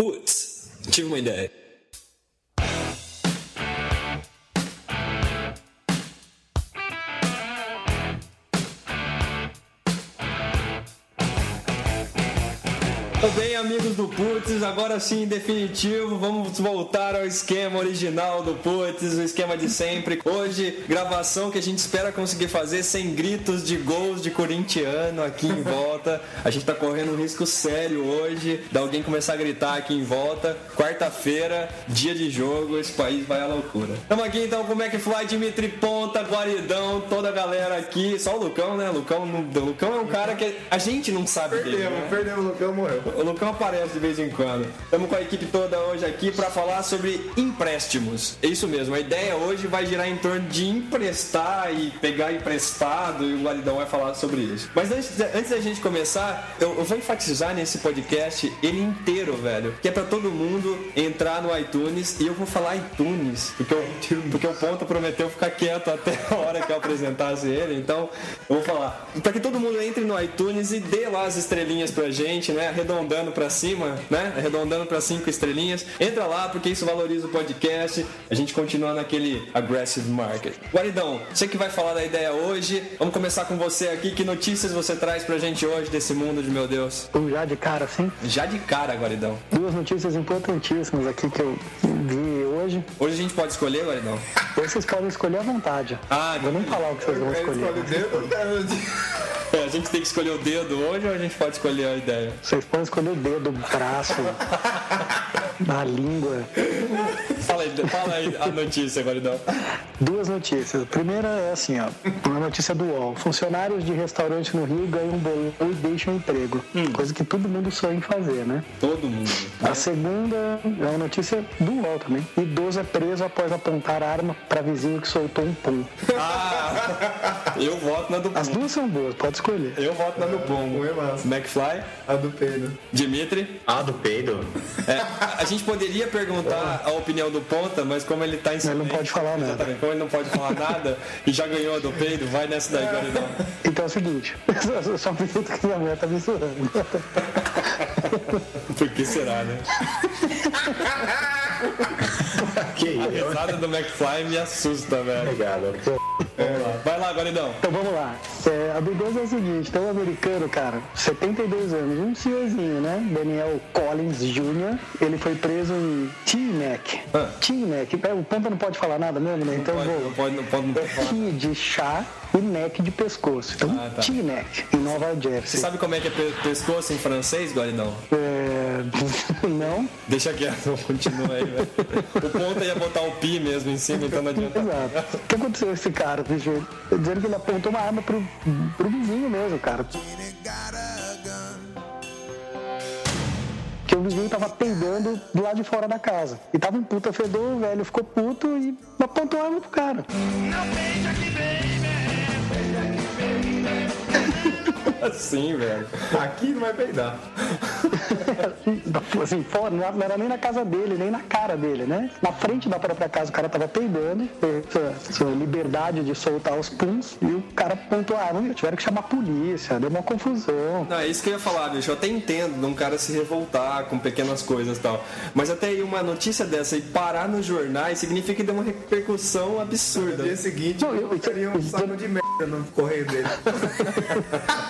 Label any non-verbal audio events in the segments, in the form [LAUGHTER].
Putz, tive uma ideia. Tudo bem, amigos do Putz? Agora sim, em definitivo, vamos voltar ao esquema original do Putz, o esquema de sempre. Hoje, gravação que a gente espera conseguir fazer sem gritos de gols de corintiano aqui em volta. A gente tá correndo um risco sério hoje de alguém começar a gritar aqui em volta. Quarta-feira, dia de jogo, esse país vai à loucura. Estamos aqui então com o McFly, Dimitri Ponta, Guaridão, toda a galera aqui. Só o Lucão, né? Lucão, o Lucão é um cara que a gente não sabe dele. Perdemos, né? perdemos, o Lucão morreu. O Lucão aparece de vez em quando. Estamos com a equipe toda hoje aqui para falar sobre empréstimos. É isso mesmo, a ideia hoje vai girar em torno de emprestar e pegar emprestado e o Guaridão vai falar sobre isso. Mas antes, antes da gente começar, eu, eu vou enfatizar nesse podcast ele inteiro, velho, que é para todo mundo entrar no iTunes e eu vou falar iTunes, porque, eu, porque o Ponta prometeu ficar quieto até a hora que eu apresentasse ele, então eu vou falar. Para que todo mundo entre no iTunes e dê lá as estrelinhas pra gente, né? Arredondando pra cima, né? Arredondando pra cinco estrelinhas. Entra lá porque isso valoriza o podcast. A gente continua naquele aggressive market. Guaridão, você que vai falar da ideia hoje. Vamos começar com você aqui. Que notícias você traz pra gente hoje desse mundo de meu Deus? Vamos já de cara, assim? Já de cara, Guaridão. Duas notícias importantíssimas aqui que eu vi hoje. Hoje a gente pode escolher, Guaridão? Hoje vocês podem escolher à vontade. Ah, Vou nem falar o que vocês vão escolher. É, a gente tem que escolher o dedo hoje ou a gente pode escolher a ideia? Vocês podem escolher o dedo, o braço, [LAUGHS] a língua. Fala fala aí a notícia, Guaridão. Duas notícias. A primeira é assim, ó. Uma notícia do UOL. Funcionários de restaurante no Rio ganham um bolão e deixam emprego. Coisa que todo mundo sonha em fazer, né? Todo mundo. A segunda é uma notícia do UOL também. Idoso é preso após apontar arma para vizinho que soltou um pum. Ah, eu voto na do As duas são boas, pode escolher. Eu voto na do pombo. Um é massa. McFly, A do Pedro. Dimitri. Ah, do peido? É, a gente poderia perguntar a opinião do Ponta, mas como ele tá em Ele não pode falar nada. Como ele não pode falar nada e já ganhou a do peido, vai nessa daí, Guaridão. Então é o seguinte, eu [LAUGHS] só pergunto que minha mulher tá me. Por que será, né? [LAUGHS] [LAUGHS] Que A risada do McFly me assusta, velho. Obrigado. Vamos lá. Vai lá, Guaridão. Então vamos lá. É, a do Deus é o seguinte, tem um americano, cara, 72 anos, um senhorzinho, né? Daniel Collins Jr. Ele foi preso em Teaneck. Ah. Teaneck. É, O Ponta não pode falar nada mesmo, né? Então eu Pode, vou. não pode, não pode, não pode falar. T de chá e neck de pescoço. Então, Ah, tá. Teaneck, em Nova Você Jersey. sabe como é que é pe- pescoço em francês, Guaridão? É... [LAUGHS] não? Deixa quieto, [LAUGHS] continua aí, velho. O Ponta ia botar o pi mesmo em cima, então não adianta. Exato. O que aconteceu com esse cara, bicho? Dizendo que ele apontou uma arma pro, pro vizinho mesmo, cara. Que o vizinho tava peidando do lado de fora da casa. E tava um puta fedor, o velho ficou puto e apontou a arma pro cara. [LAUGHS] Assim, velho. Aqui não vai peidar. [LAUGHS] assim, fora, não era nem na casa dele, nem na cara dele, né? Na frente da própria casa o cara tava peidando, essa, essa liberdade de soltar os puns, e o cara apontou a arma, tiveram que chamar a polícia, deu uma confusão. Não, é isso que eu ia falar, bicho. Eu até entendo de um cara se revoltar com pequenas coisas e tal. Mas até aí uma notícia dessa e parar nos jornais significa que deu uma repercussão No absurda. dia seguinte, Não, eu- teria um saco de merda no correio dele. [LAUGHS]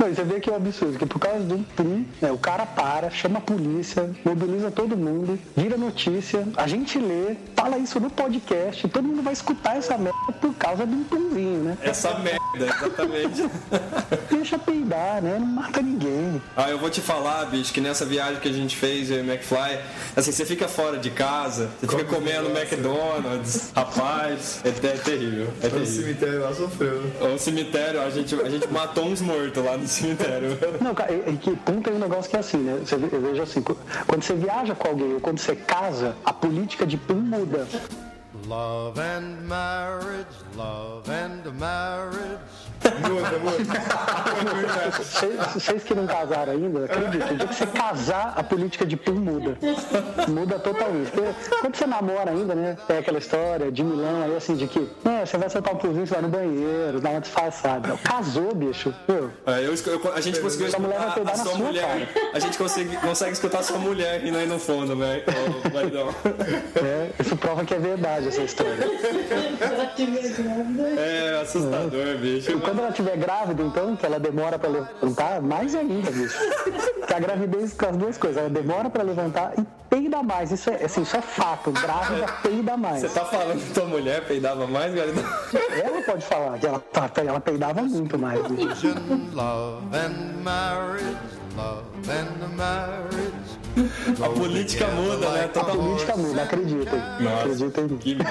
Não, você vê que é um absurdo, que por causa do PRI, né, o cara para, chama a polícia, mobiliza todo mundo, vira notícia, a gente lê, fala isso no podcast, todo mundo vai escutar essa merda por causa de um pãozinho, né? Essa merda, exatamente. [LAUGHS] Deixa peidar, né? Não mata ninguém. Ah, eu vou te falar, bicho, que nessa viagem que a gente fez, eu e o McFly, assim, você fica fora de casa, você fica Como comendo você gosta. McDonald's, rapaz, é, é terrível, é O terrível. cemitério lá sofreu. O cemitério, a gente, a gente matou uns mortos lá no cemitério. [LAUGHS] Não, cara, que ponto é um negócio que é assim, né? Você, eu vejo assim, qu- quando você viaja com alguém ou quando você casa, a política de pum muda. Love and marriage, love and marriage. Muda, muda. Vocês, [LAUGHS] vocês que não casaram ainda, acredita, o dia que você casar, a política de pum muda. Muda totalmente. Porque quando você namora ainda, né? Tem aquela história de Milão aí, assim, de que é, você vai soltar um pulzinho, você vai no banheiro, dá uma disfarçada. Casou, bicho. Meu, É, eu eu- a gente conseguiu Essa mulher vai escutar a na sua sua mulher. A gente consegue, consegue escutar a sua mulher rindo aí no fundo, velho. Ô, Maridão. é, isso prova que é verdade essa história. [LAUGHS] É assustador, bicho. E quando ela estiver grávida, então, que ela demora pra levantar, mais ainda, bicho. Que a gravidez com as duas coisas, ela demora pra levantar e peida mais. Isso é, assim, isso é fato. Grávida peida mais. Você tá falando que tua mulher peidava mais, Maridão? Ela pode falar que ela, tá- ela peidava muito mais. bicho. A política muda, né? A política muda, acreditem. Acreditem em mim.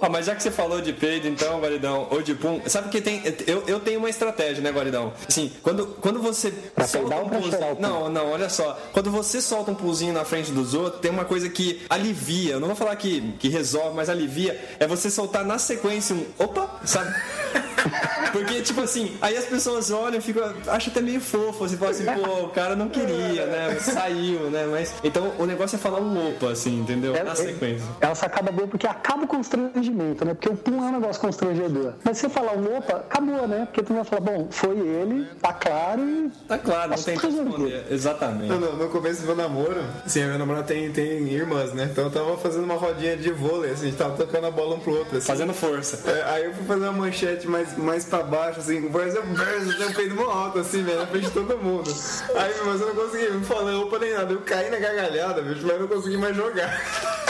Ó, mas já que você falou de peido, então, Guaridão, ou de pum, sabe que tem. Eu, eu tenho uma estratégia, né, Guaridão? Assim, quando, quando você. pra cheirar o pum? Não, não, olha só. Quando você solta um pulzinho na frente dos outros, tem uma coisa que alivia. Eu não vou falar que, que resolve, mas alivia. É você soltar na sequência um. Opa! Sabe? [LAUGHS] Porque, tipo assim, aí as pessoas olham e ficam. Acham até meio fofo. Você fala assim, pô, o cara não queria, né? Saiu, né? Mas. Então o negócio é falar um opa, assim, entendeu? É- Na é- sequência. É uma sacada boa porque acaba o constrangimento, né? Porque o pum é um negócio constrangedor. Mas se você falar um opa, acabou, né? Porque tu vai falar, bom, foi ele, tá claro e. Tá claro, não tem que responder. Exatamente. No, no começo do meu namoro, sim, a minha namorada tem, tem irmãs, né? Então eu tava fazendo uma rodinha de vôlei, assim, a gente tava tocando a bola um pro outro, assim. Fazendo força. É, aí eu fui fazer uma manchete mais, mais pra baixo, assim, por exemplo, eu tenho um peido mó alto, assim, velho, na frente de todo mundo. Aí, mas eu não consegui, não falei opa nem nada. Eu caí na gargalhada, bicho, mas eu não consegui mais jogar. [LAUGHS]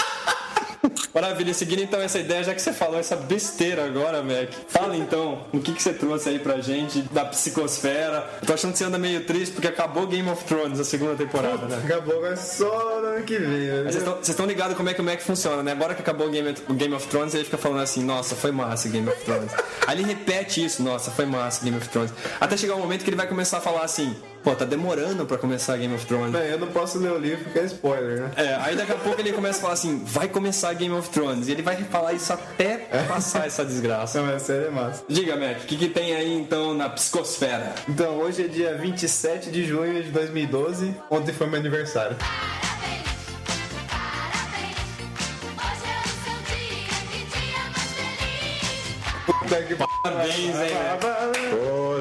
Maravilha, seguindo então essa ideia, já que você falou essa besteira agora, Mac, fala então o que, que você trouxe aí pra gente da psicosfera. Eu tô achando que você anda meio triste porque acabou Game of Thrones, a segunda temporada, né? Acabou, mas só no ano que vem, né? Vocês estão- ligados como é que o Mac funciona, né? Agora que acabou o Game, o Game of Thrones, ele fica falando assim, nossa, foi massa Game of Thrones. Aí ele repete isso, nossa, foi massa Game of Thrones. Até chegar um momento que ele vai começar a falar assim, pô, tá demorando pra começar Game of Thrones. Não, eu não posso ler o livro porque é spoiler, né? É, aí daqui a pouco ele começa a falar assim, vai começar Game of Thrones. E ele vai falar isso até passar essa desgraça. Não, mas sério é massa. Diga, Mac, o que, que tem aí então na psicosfera? Então, hoje é dia 27 de junho de 2012. Ontem foi meu aniversário. Parabéns, parabéns. Hoje é o seu dia, que dia mais feliz. Puta que. Parabéns, hein, Mac? Ô,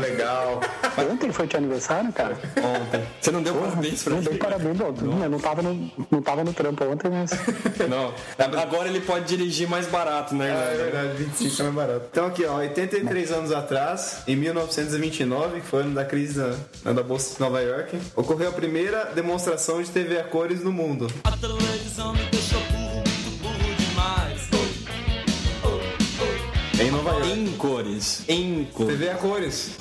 Ontem foi teu aniversário, cara? Ontem. Você não deu parabéns pra Não dei ele? parabéns, ó. Eu não tava no, não tava no trampo ontem, mas. [LAUGHS] Não. Agora ele pode dirigir mais barato, né, Ah, é verdade, 25 é mais barato. Então aqui, ó, 83 anos atrás, em 1929, que foi o ano da crise da, da Bolsa de Nova York, ocorreu a primeira demonstração de TV a cores no mundo. A televisão me deixou burro, muito burro demais. Em Nova York. Em cores. Em cores. TV a cores.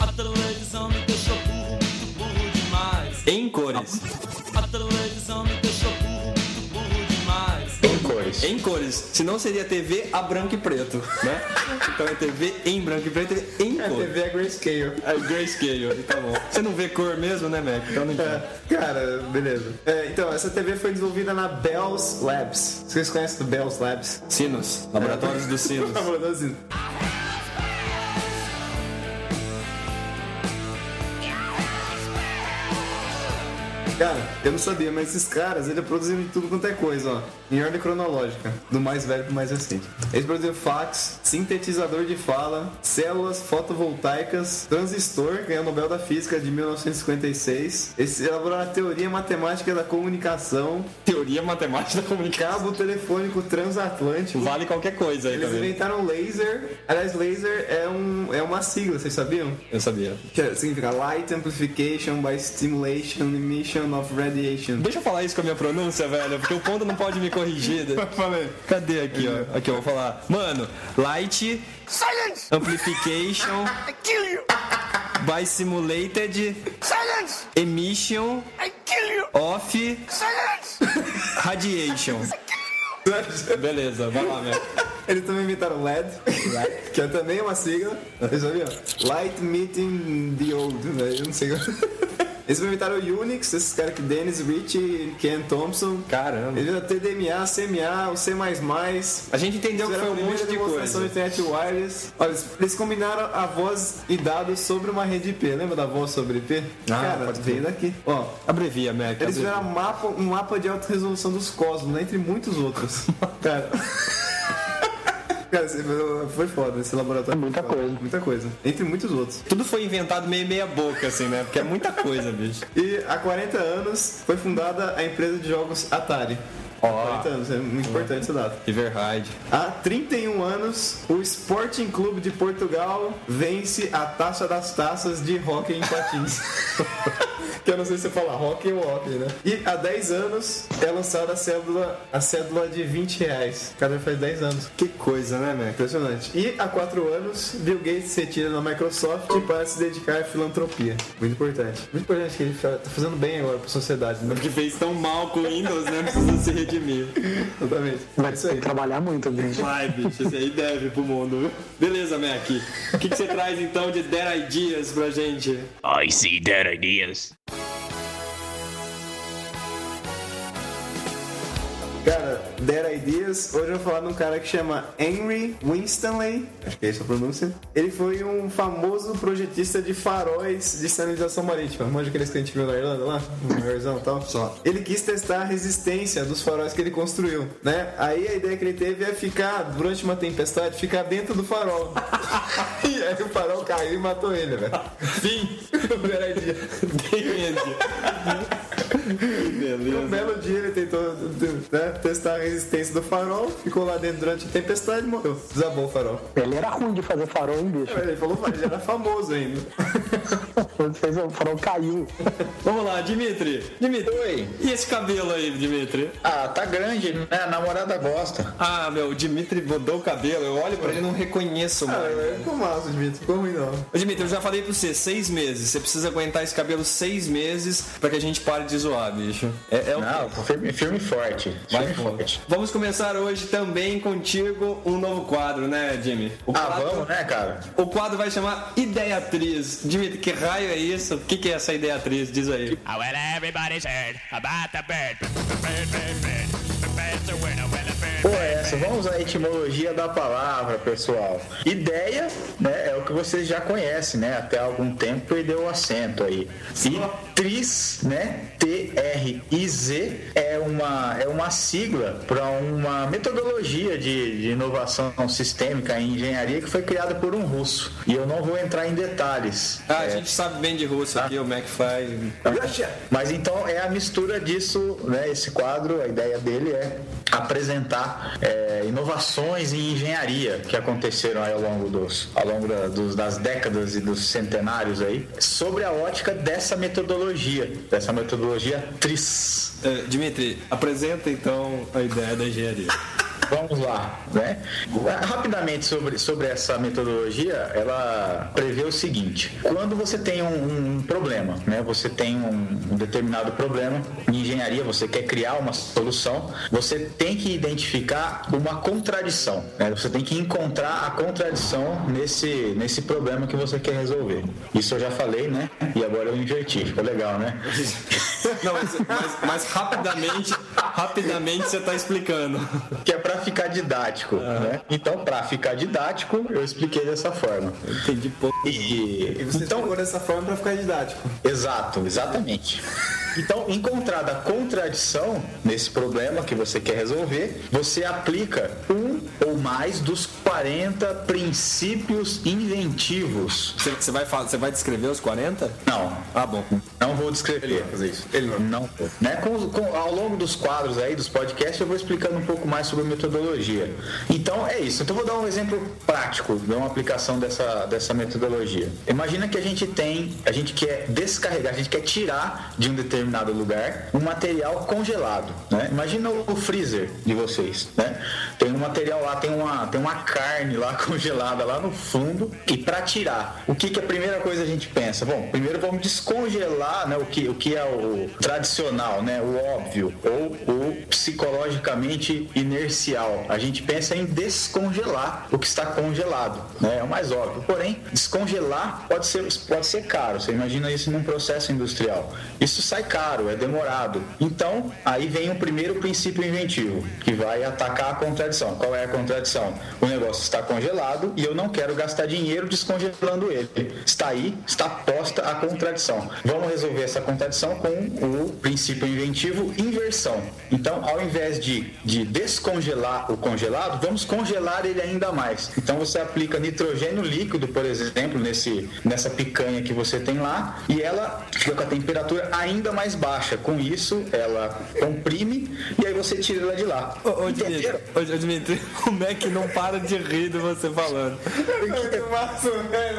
A televisão me deixou burro, muito burro demais. Em cores. A televisão me deixou burro, muito burro demais. Em cores. Em cores. Senão seria TV a branco e preto, né? Então é TV em branco e preto e em A cores. TV a grayscale. É grayscale, tá bom. Você não vê cor mesmo, né, Mac? Então não É, importa. cara, beleza. É, então, essa TV foi desenvolvida na Bell's Labs. Vocês conhecem o Bell's Labs? Sinos. Laboratórios dos [LAUGHS] Sinos. Laboratório Cara, eu não sabia, mas esses caras, eles produziram de tudo quanto é coisa, ó. Em ordem cronológica, do mais velho pro mais recente. Eles produziram fax, sintetizador de fala, células fotovoltaicas, transistor, ganhou o Nobel da Física de 1956. Eles elaboraram a teoria matemática da comunicação, Teoria matemática da comunicação. cabo telefônico transatlântico. Vale qualquer coisa aí Eles também. inventaram laser. Aliás, laser é, um, é uma sigla, vocês sabiam? Eu sabia. Que significa Light Amplification by Stimulation Emission of Radiation. Deixa eu falar isso com a minha pronúncia, velho, porque o ponto não pode me corrigir. [LAUGHS] Falei. Cadê aqui, ó? Aqui, eu vou falar. Mano, light Silence! amplification I kill you! by simulated Silence! emission I kill you! of Silence! radiation. Beleza, vai lá, meu. Eles também inventaram LED, [LAUGHS] que é também uma sigla. Vocês sabiam? Light Meeting Diode, né? Eu não sei. [LAUGHS] Eles inventaram o Unix, esses caras que Dennis Rich Ken Thompson. Caramba. Eles inventaram TDMA, CMA, o C++. A gente entendeu que foi um monte de coisa. de internet wireless. Olha, eles- combinaram a voz e dados sobre uma rede IP. Lembra da voz sobre IP? Ah, Cara, veio daqui. Ó, Abrevia, Mac. eles abrevia. fizeram um mapa, um mapa de alta resolução dos cosmos, né, entre muitos outros. [LAUGHS] Cara. Cara, foi- foda esse laboratório. É muita coisa. Muita coisa. Entre muitos outros. Tudo foi inventado meio meia boca, assim, né? Porque é muita coisa, bicho. E há 40 anos foi fundada a empresa de jogos Atari. Ó. 40 anos, é muito importante essa data. Riverhide. Há 31 anos, o Sporting Clube de Portugal vence a taça das taças de hockey em patins. [LAUGHS] que eu não sei se você fala hockey ou hockey, né? E há 10 anos é lançada a cédula, a cédula de 20 reais. Cada faz 10 anos. Que coisa, né, Mac? Impressionante. E há 4 anos, Bill Gates se retira da Microsoft para se dedicar à filantropia. Muito importante. Muito importante que ele tá fazendo bem agora para a sociedade, né? Porque fez tão mal com o Windows, né? Precisa se redimir. Exatamente. Vai É isso ter aí. que trabalhar muito, bicho. Vai, bicho, esse aí deve pro mundo, viu? Beleza, Mac. O que, que você traz então de Dead Ideas pra gente? I see dead ideas. Thank you Cara, Dead Ideas, hoje eu vou falar de um cara que chama Henry Winstanley, acho que é essa a pronúncia. Ele foi um famoso projetista de faróis de sinalização marítima. Manja aqueles que a gente viu na Irlanda lá? No maiorzão e tal? Só. Ele quis testar a resistência dos faróis que ele construiu, né? Aí a ideia que ele teve é ficar, durante uma tempestade, ficar dentro do farol. [LAUGHS] e aí o farol caiu e matou ele, velho. Fim. [LAUGHS] Dead Idea. Um belo dia ele tentou né, testar a resistência do farol, ficou lá dentro durante a tempestade e morreu. Desabou o farol. Ele era ruim de fazer farol, hein, bicho? Ele falou que ele era famoso ainda. Quando fez o farol caiu. Vamos lá, Dimitri. Dimitri. Oi. E esse cabelo aí, Dimitri? Ah, tá grande, né? A namorada gosta. Ah, meu, o Dimitri mudou o cabelo. Eu olho pra ele e não reconheço Ah, mais. ele ficou massa, Dmitry. Ficou ruim não. Ô, Dimitri, eu já falei pra você, seis meses. Você precisa aguentar esse cabelo seis meses pra que a gente pare de zoar, bicho. É, é o Não, firme, firme e forte. E fundo. forte. Vamos começar hoje também contigo um novo quadro, né, Jimmy? O Ah, quadro, vamos, né, cara? O quadro vai chamar Ideatriz. Dimitri, que raio é isso? O que, que é essa Ideatriz? Diz aí. Oh, well, everybody's heard about the bird. Bird, bird, bird. The bird's a winner, bird. Pô, é vamos à etimologia da palavra, pessoal. Ideia, né, é o que vocês já conhecem, né? Até algum tempo e deu acento aí. E TRIZ, né? T-R-I-Z é uma, é uma sigla para uma metodologia de, de inovação sistêmica em engenharia que foi criada por um russo. E eu não vou entrar em detalhes. Ah, a É, gente sabe bem de russo aqui, o Mac faz. mas então é a mistura disso, né? Esse quadro, a ideia dele é apresentar é, inovações em engenharia que aconteceram aí ao longo dos, ao longo da- dos- das décadas e dos centenários aí, sobre a ótica dessa metodologia, dessa metodologia TRIS. Eh, Dimitri, apresenta então a ideia da engenharia. [LAUGHS] Vamos lá, né? Rapidamente sobre, sobre essa metodologia, ela prevê o seguinte: quando você tem um, um problema, né? Você tem um, um determinado problema em engenharia, você quer criar uma solução, você tem que identificar uma contradição, né? Você tem que encontrar a contradição nesse nesse problema que você quer resolver. Isso eu já falei, né? E agora eu inverti, ficou legal, né? [LAUGHS] Não, mas, mas- mas rapidamente, rapidamente você tá explicando. que é para ficar didático, né? Então, para ficar didático, eu expliquei dessa forma. Entendi pouco. E, E você então, explicou dessa forma pra ficar didático. exato, exatamente. Então, encontrada a contradição nesse problema que você quer resolver, você aplica um ou mais dos 40 princípios inventivos. Você, você vai, falar- você vai descrever os 40? Não, Ah, bom. não vou descrever. fazer isso. Ele não. Não, né? Com- com- ao longo dos quadros aí, dos podcasts, eu vou explicando um pouco mais sobre a metodologia. Então é isso. Então vou dar um exemplo prático de uma aplicação dessa, dessa metodologia. Imagina que a gente tem, a gente quer descarregar, a gente quer tirar de um determinado determinado lugar um material congelado, né? Imagina o freezer de vocês, né? Tem um material lá, tem uma, tem uma carne lá [LAUGHS] congelada lá no fundo e para tirar, o que que a primeira coisa a gente pensa? Bom, primeiro vamos descongelar, né, o que o que é o tradicional, né, o óbvio ou o psicologicamente inercial. A gente pensa em descongelar o que está congelado, né? É o mais óbvio. Porém, descongelar pode ser pode ser caro. Você imagina isso num processo industrial. Isso sai caro, é demorado. Então, aí vem o primeiro princípio inventivo, que vai atacar a contradição. Qual é a contradição? O negócio está congelado e eu não quero gastar dinheiro descongelando ele. Está aí, está posta a contradição. Vamos resolver essa contradição com o princípio inventivo inversão. Então, ao invés de, de descongelar o congelado, vamos congelar ele ainda mais. Então, você aplica nitrogênio líquido, por exemplo, nesse, nessa picanha que você tem lá, e ela fica com a temperatura ainda mais baixa. Com isso, ela comprime e aí você tira ela de lá. Ô, ô, Dimitri, ô, Dimitri, o Mac não para de rir de você falando.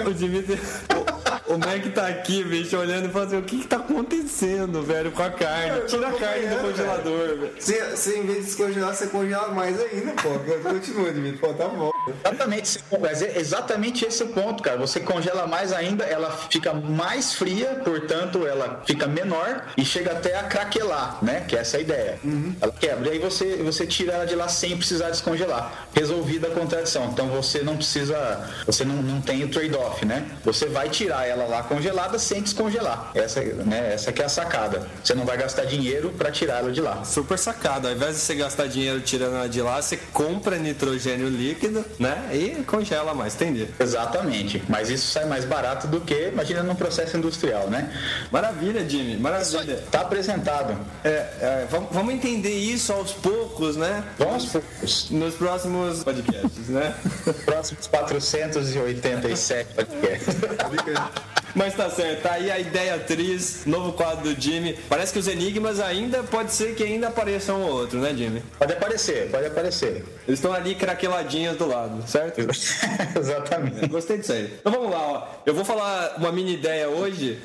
O Dimitri. O, o Mac tá aqui, bicho, olhando e falando assim, o que que tá acontecendo, velho, com a carne? Tira a carne do congelador, velho. Se, se em vez de descongelar, você congela mais ainda, pô. Continua, Dimitri. Pô, tá bom. Exatamente, mas é exatamente esse o ponto, cara. Você congela mais ainda, ela fica mais fria, portanto, ela fica menor e chega até a craquelar, né? Que é essa a ideia. Ela quebra. E aí você, você tira ela de lá sem precisar descongelar. Resolvida a contradição. Então você não precisa, você não, não tem o trade-off, né? Você vai tirar ela lá congelada sem descongelar. Essa, né? essa que é a sacada. Você não vai gastar dinheiro para tirar ela de lá. Super sacado. Ao invés de você gastar dinheiro tirando ela de lá, você compra nitrogênio líquido, né? E congela mais, entendi. Exatamente. Mas isso sai mais barato do que, imagina, num processo industrial, né? Maravilha, Jimmy, maravilha. Tá apresentado. É, é, vamos, entender isso aos poucos, né? Vamos poucos. Nos próximos podcasts, né? [LAUGHS] Próximos 487 podcasts. [LAUGHS] Mas tá certo, tá aí a ideia atriz, novo quadro do Jimmy. Parece que os enigmas ainda, pode ser que ainda apareça um ou outro, né, Jimmy? Pode aparecer, pode aparecer. Eles estão ali craqueladinhos do lado, certo? [LAUGHS] Exatamente. Gostei disso aí. Então vamos lá, ó. Eu vou falar uma mini ideia hoje.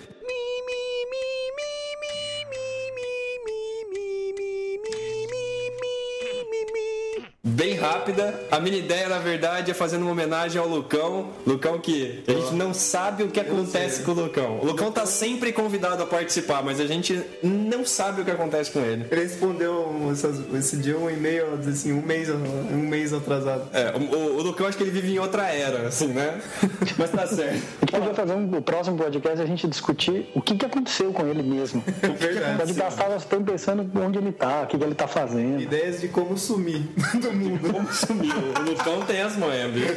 Bem rápida. A mini ideia, na verdade, é fazendo uma homenagem ao Lucão. Lucão que a gente não sabe o que acontece com o Lucão. O Lucão tá sempre convidado a participar, mas a gente não sabe o que acontece com ele. Ele respondeu essas- esse dia um e-mail, assim, um mês, um mês atrasado. É, o, o- o Lucão acho que ele vive em outra era, assim, né? [LAUGHS] Mas tá certo. A gente podia fazer um, o próximo podcast a gente discutir o que, que aconteceu com ele mesmo. [LAUGHS] Verdade. Pode gastar pensando onde ele tá, o que, que ele tá fazendo. Ideias de como sumir [LAUGHS] do mundo. Como sumiu? O Lucão tem as manhas, bicho.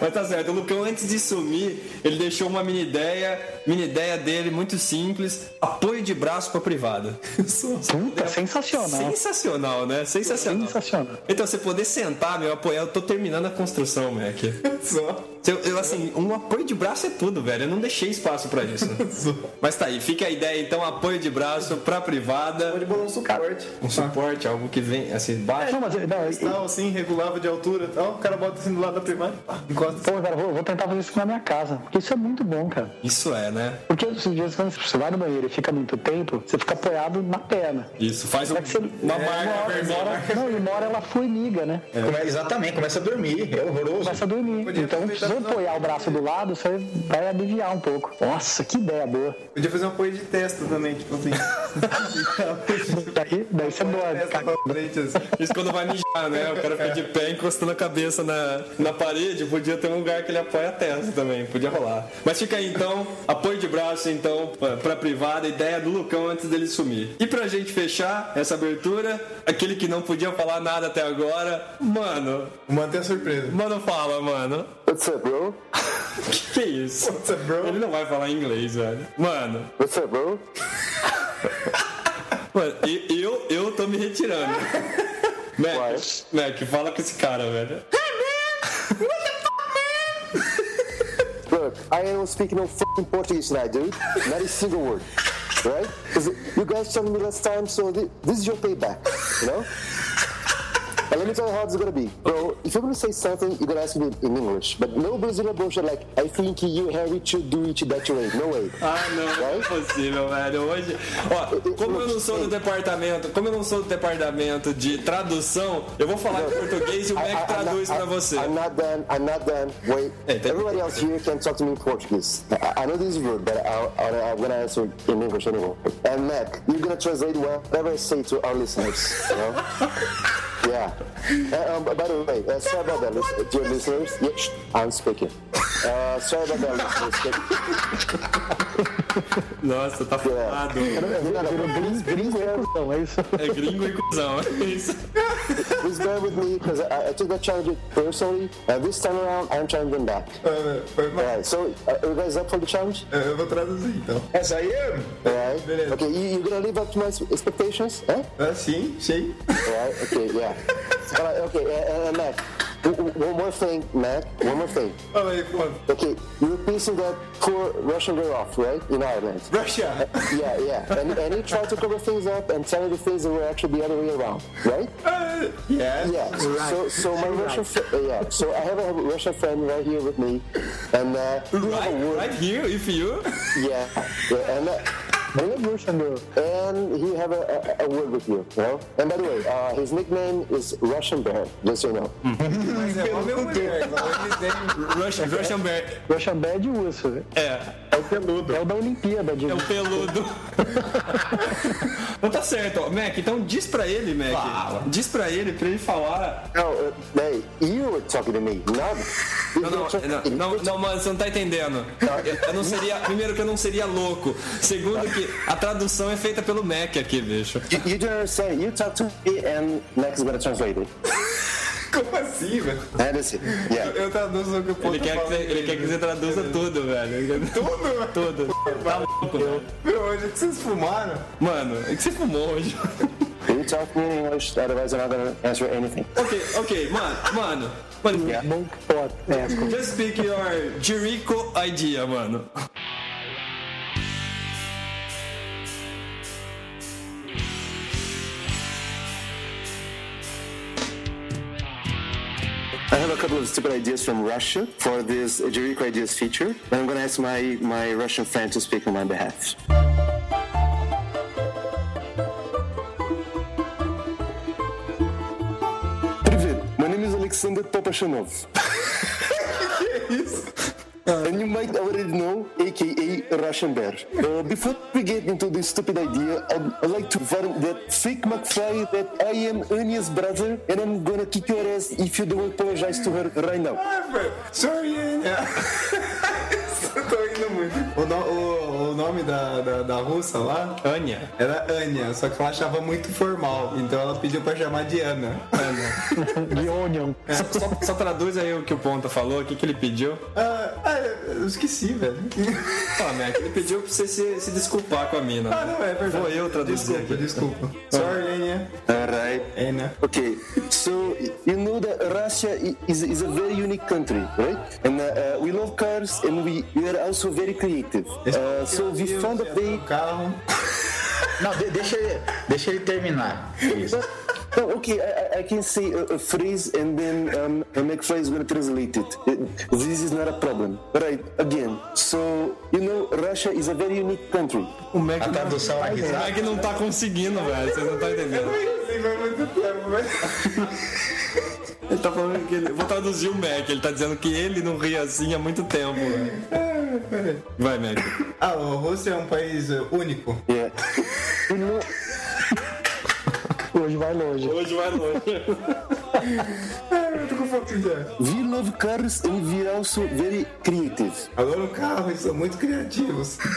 Mas tá certo, o Lucão antes de sumir, ele deixou uma mini ideia, mini ideia dele muito simples, apoio de braço pra privada. Puta, sensacional. Sensacional, né? Sensacional. Sensacional. Então, você poder sentar, meu, apoiar, eu tô terminando a construção, Mac. Só. Eu, eu, assim, um apoio de braço é tudo, velho. Eu não deixei espaço pra isso. [LAUGHS] Mas tá aí, fica a ideia, então, apoio de braço pra privada. Pode bolar um suporte. Um suporte, algo que vem, assim, baixo. Não, mas, não, e- Tal, assim, regulável de altura e tal. O cara bota assim do lado da privada. Encosta. Pô, cara, vou, vou tentar fazer isso na minha casa. Porque isso é muito bom, cara. Isso é, né? Porque os dias quando você vai no banheiro e fica muito tempo, você fica apoiado na perna. Isso, faz um- É você, uma é, marca uma vermelha. Não, e uma hora ela formiga, né? Come- exatamente, começa a dormir. É horroroso. Começa a dormir. Podia Então, você apoiar o braço do lado, você vai aliviar um pouco. Nossa, que ideia boa. Podia fazer um apoio de testa também, tipo assim. [LAUGHS] Daí, daí você dorme. Frente, assim. Isso quando vai mijar, né? O cara fica de pé encostando a cabeça na, na parede. Podia ter um lugar que ele apoia a testa também. Podia rolar. Mas fica aí então, apoio de braço então pra, pra privada, ideia do Lucão antes dele sumir. E pra gente fechar essa abertura, aquele que não podia falar nada até agora, mano. Mantém a surpresa. Mano, fala, mano. What's up, bro? [LAUGHS] Que que é isso? What's up, bro? Ele não vai falar inglês, velho. Mano, What's up, bro? [LAUGHS] mano eu, eu tô me retirando. Mac, Mac, fala com esse cara, velho. Look, I don't speak no fucking Portuguese tonight, dude. Not a single word. Right? You guys told me last time, so thi- this is your payback. You know? And let me tell you how it's gonna be. Bro, if you're gonna say something, you're gonna ask me in English. But no Brazilian bullshit like, I think you Harry should do it that way. No way. Ah, não, não é possível, velho. Hoje, ó, como eu não sou do departamento, como eu não sou do departamento de tradução, eu vou falar em português e o Mac traduz pra você. I'm not done. I'm not done. Wait. Take- Everybody else here can talk to me in Portuguese. I, I know this is rude, but I, I, I'm gonna answer in English anyway. And Mac, you're gonna translate whatever I say to our listeners. You know? [LAUGHS] yeah. Uh, um, by the way, uh, sorry about that, lis- dear listeners. Yeah, shh, I'm speaking. Uh, sorry about that, listeners. [LAUGHS] Nossa, tá falado. Virou gringo, é cuzão, é isso? É gringo e cuzão, é isso. Please bear with me because I, I took that challenge personally. And this time around, I'm challenging back. Ah, foi mal. Right. So, uh, are you guys up for the challenge? Eu vou traduzir então. Essa aí é. All right. Beleza. Okay, you, you gonna live up to my expectations? Huh? Ah, sim, sim. All right. Okay. Yeah. [LAUGHS] All right. Okay. Uh, uh, Mac. w- w- One more thing, Mac. One more thing. Fala aí, pô. Okay, you're pissing that poor Russian girl off, right? In Ireland. Russia. Yeah, yeah. And, and he tried to cover things up and tell me the things that were actually the other way around, right? Ah, yes. Yeah. So, so my Russian, fr- uh, yeah. So I have a Russian friend right here with me, and uh, we have a Right, word. right here, if you. Yeah, yeah, and uh, Bem Russian girl. and he have a, a, a word with you, you know. And by the way, uh, his nickname is Russian Bear, just so you know. Mas é homem ou mulher? igual eles têm- Russian, Russian Bear. Russian Bad urso. É, É o peludo. É o da Olimpíada. De... é o peludo. [LAUGHS] Então tá certo, ó. Mac, então diz pra ele, Mac. Diz pra ele, pra ele falar. Uh, hey, you were talking to me, not. Não, não, não, não, não, mano, você não tá entendendo. Eu, eu não seria. Primeiro que eu não seria louco. Segundo que a tradução é feita pelo Mac aqui, bicho. You, you don't understand. You talk to me, and Max is gonna translate it. [LAUGHS] Como assim, velho? That's it. Yeah. Eu traduzo o que o Pô Ele quer, que você, ele quer que você traduza tudo, velho. Tudo? Tudo. Tá louco, velho. Meu, hoje que vocês fumaram? Mano, o que você fumou hoje? You talk to me in English, otherwise I'm not gonna answer anything. ok, ok, mano, mano. Mano, Bom pot. É, just speak your Jericho idea, mano. I have a couple of stupid ideas from Russia for this Jericho Ideas feature, and I'm gonna ask my, my Russian friend to speak on my behalf. Привет, my name is Alexander [LAUGHS] Popashanov. And you might already know, aka Russian Bear. Uh, before we get into this stupid idea, I'd, I'd like to inform that fake McFly that I am Anya's brother, and I'm gonna kick your ass if you don't apologize to her right now. Sorry, Anya. [LAUGHS] O, no- o- o nome da, da, da russa lá Anya. era Anya, só que ela achava muito formal. Então ela pediu pra chamar de Ana. [LAUGHS] de Onion. Só, só- só traduz aí o que o Ponta falou, o que, que ele pediu. Ah, ah, eu esqueci, velho. [LAUGHS] Ah, Mac, ele pediu pra você se, se desculpar com a mina. Ah, não, é verdade. Vou eu traduzir Desculpa, aqui. desculpa. Sorry, Anya. Alright. Ana. Okay, so you know that Russia is, is a very unique country, right? And uh, uh, we love cars and we, we are also very creative. Uh, so we found a way. carro. [LAUGHS] Não, de- deixa, ele, deixa ele terminar. Isso. No, okay, I, I- can say a, a phrase and then um, a is going to translate it. Uh, This is not a problem. Right, again. So, you know, Russia is a very unique country. O Mac, A tradução é o. Mac não tá conseguindo, velho. Vocês não estão entendendo. [LAUGHS] [LAUGHS] Sim, vai muito tempo, velho. Ele tá falando que ele. Vou traduzir o Mac. Ele tá dizendo que ele não ri assim há muito tempo. Vai, Mac. Ah, a Rússia é um país uh, único. Yeah. [LAUGHS] Hoje vai longe. Hoje vai longe. [LAUGHS] Eu tô com fome de ar. we love cars and we are also very creative. Adoro carro e são muito criativos. [LAUGHS]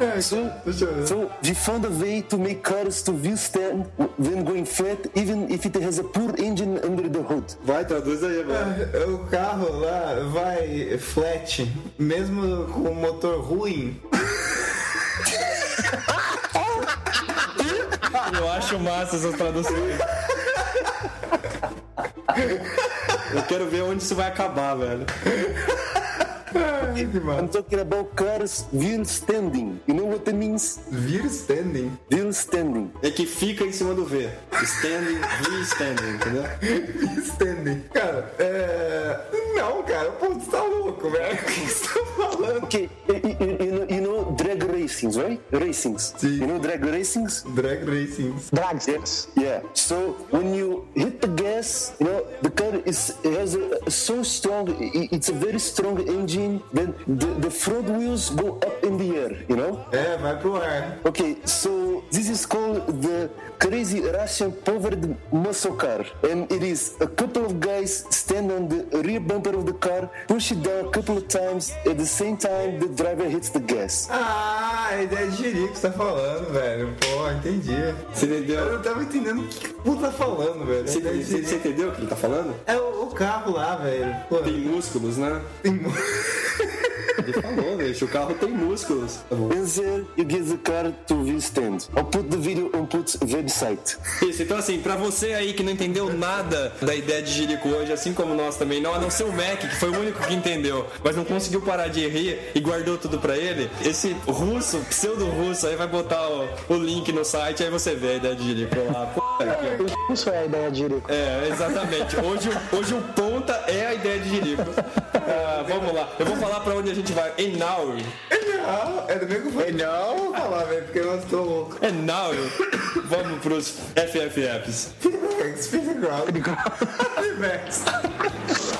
É, So, Deixa eu ver. so we found a way to make cars to withstand when going flat, even if it has a poor engine under the hood. Vai, traduz aí, velho. Ah, O carro lá vai flat, mesmo com o motor ruim. [LAUGHS] Eu acho massa essas traduções. Eu quero ver onde isso vai acabar, velho. I'm talking about cars wheel standing. You know what that means? Vir standing. Wheel standing. É que fica em cima do V. Standing, V standing, entendeu? Standing. Cara, é. Não, cara, pô, você tá louco, velho. O que você tá falando? Okay, you, you- you racings, right? Racings. Sim. You know drag racings? Drag racing. Dragsters. Yeah. So when you hit the gas, you know the car is it has a, so strong. It's a very strong engine. Then the, the front wheels go up in the air. You know. É, vai pro ar. Okay, so this is called the crazy Russian powered muscle car, and it is a couple of guys stand on the rear bumper of the car, push it down a couple of times. At the same time, the driver hits the gas. Ah, a ideia de jirico que você tá falando, velho. Pô, entendi. Você Eu entendeu? não tava entendendo o que o tá falando, velho. Você, você- jirico. você entendeu o que ele tá falando? É o, o carro lá, velho. Pô, Tem músculos, né? tem mu- [LAUGHS] Ele falou, bicho. O carro tem músculos. Tá bom. There you get the car to wheel stand. I'll put the video on Put's website. Isso, então assim, pra você aí que não entendeu nada da ideia de Jerico hoje, assim como nós também não, a não ser o Mac, que foi o único que entendeu, mas não conseguiu parar de rir e guardou tudo pra ele, esse russo, pseudo-russo, aí vai botar o, o link no site, aí você vê a ideia de Jerico lá. Isso é a ideia de Jerico. É, exatamente. Hoje, o- hoje o ponta é a ideia de Jerico. Ah, vamos lá, eu vou falar pra onde a gente vai. Now, Não, é do mesmo que. Não, vou falar, velho, porque eu tô louco. now, vamos pros FFFs. Ground. Max. Então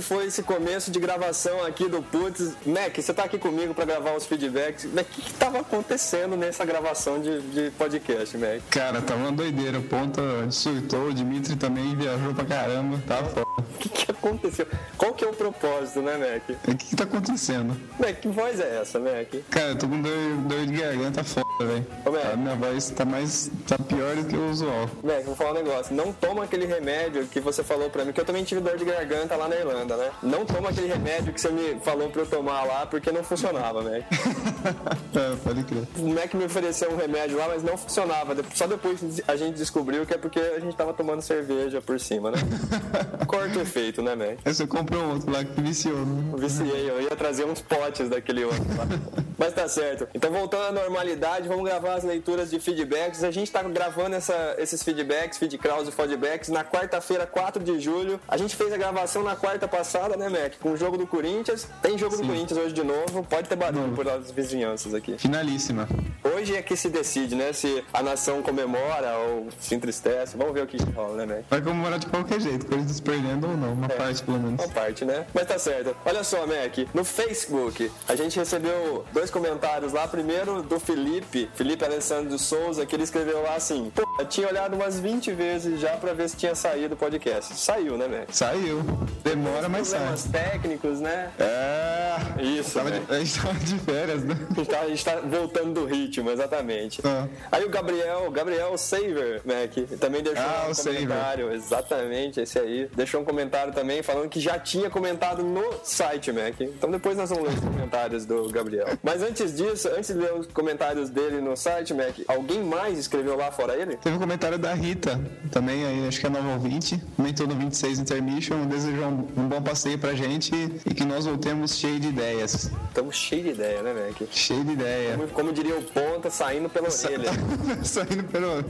que foi esse começo de gravação aqui do Putz. Mac, você tá aqui comigo pra gravar os feedbacks. Mac, o que, que tava acontecendo nessa gravação de, de podcast, Mac? Cara, tava uma doideira. O Ponta surtou, o Dimitri também viajou pra caramba. Tá foda. O que, que aconteceu? Qual que é o propósito, né, Mac? O que que tá acontecendo? Mac, que voz é essa, Mac? Cara, eu tô com dor, dor de garganta foda, velho. A minha voz tá mais. tá pior do que o usual. Mac, vou falar um negócio. Não toma aquele remédio que você falou pra mim, que eu também tive dor de garganta lá na Irlanda, né? Não toma aquele remédio que você me falou pra eu tomar lá, porque não funcionava, Mac. [LAUGHS] é, pode crer. O Mac me ofereceu um remédio lá, mas não funcionava. Só depois a gente descobriu que é porque a gente tava tomando cerveja por cima, né? [LAUGHS] Corta o efeito, né, Mac? Você comprou outro lá que viciou, né? Viciei, eu ia trazer uns potes daquele outro lá. [LAUGHS] Mas tá certo. Então, voltando à normalidade, vamos gravar as leituras de feedbacks. A gente tá gravando essa- esses feedbacks, feedcraws e feedbacks, na quarta-feira, 4 de julho. A gente fez a gravação na quarta passada, né, Mac? Com o jogo do Corinthians. Tem jogo do Corinthians hoje de novo. Pode ter barulho por as vizinhanças aqui. Finalíssima. Hoje é que se decide, né? Se a nação comemora ou se entristece. Vamos ver o que rola, né, Mac? Vai comemorar de qualquer jeito, Corinthians perdendo ou não, uma parte pelo menos. Uma parte, né? Mas tá certo. Olha só, Mac, no Facebook, a gente recebeu dois comentários lá. Primeiro do Felipe, Felipe Alessandro de Souza, que ele escreveu lá assim: Pô, eu tinha olhado umas 20 vezes já pra ver se tinha saído o podcast. Saiu, né, Mac? Saiu. Demora, mas sai. Problemas técnicos, né? É. Isso, Tava de- a gente tava de férias, né? A gente tá, a gente tá voltando do ritmo, exatamente. Ah. Aí o Gabriel, Gabriel Saver, Mac, também deixou Ah, um o Saver. comentário. Exatamente, esse aí. Deixou um comentário também falando que já tinha comentado no site, Mac. Então depois nós vamos ler os comentários do Gabriel. Mas antes disso, antes de ler os comentários dele no site, Mac, alguém mais escreveu lá fora ele? Teve um comentário da Rita, também aí, acho que é nova ouvinte, comentou no 26 Intermission, desejou um, um bom passeio pra gente e que nós voltemos cheio de ideias. Estamos cheios de ideia, né, Mac? Cheio de ideia. Como, como diria o Ponta, saindo pela orelha. [LAUGHS] Saindo pelo,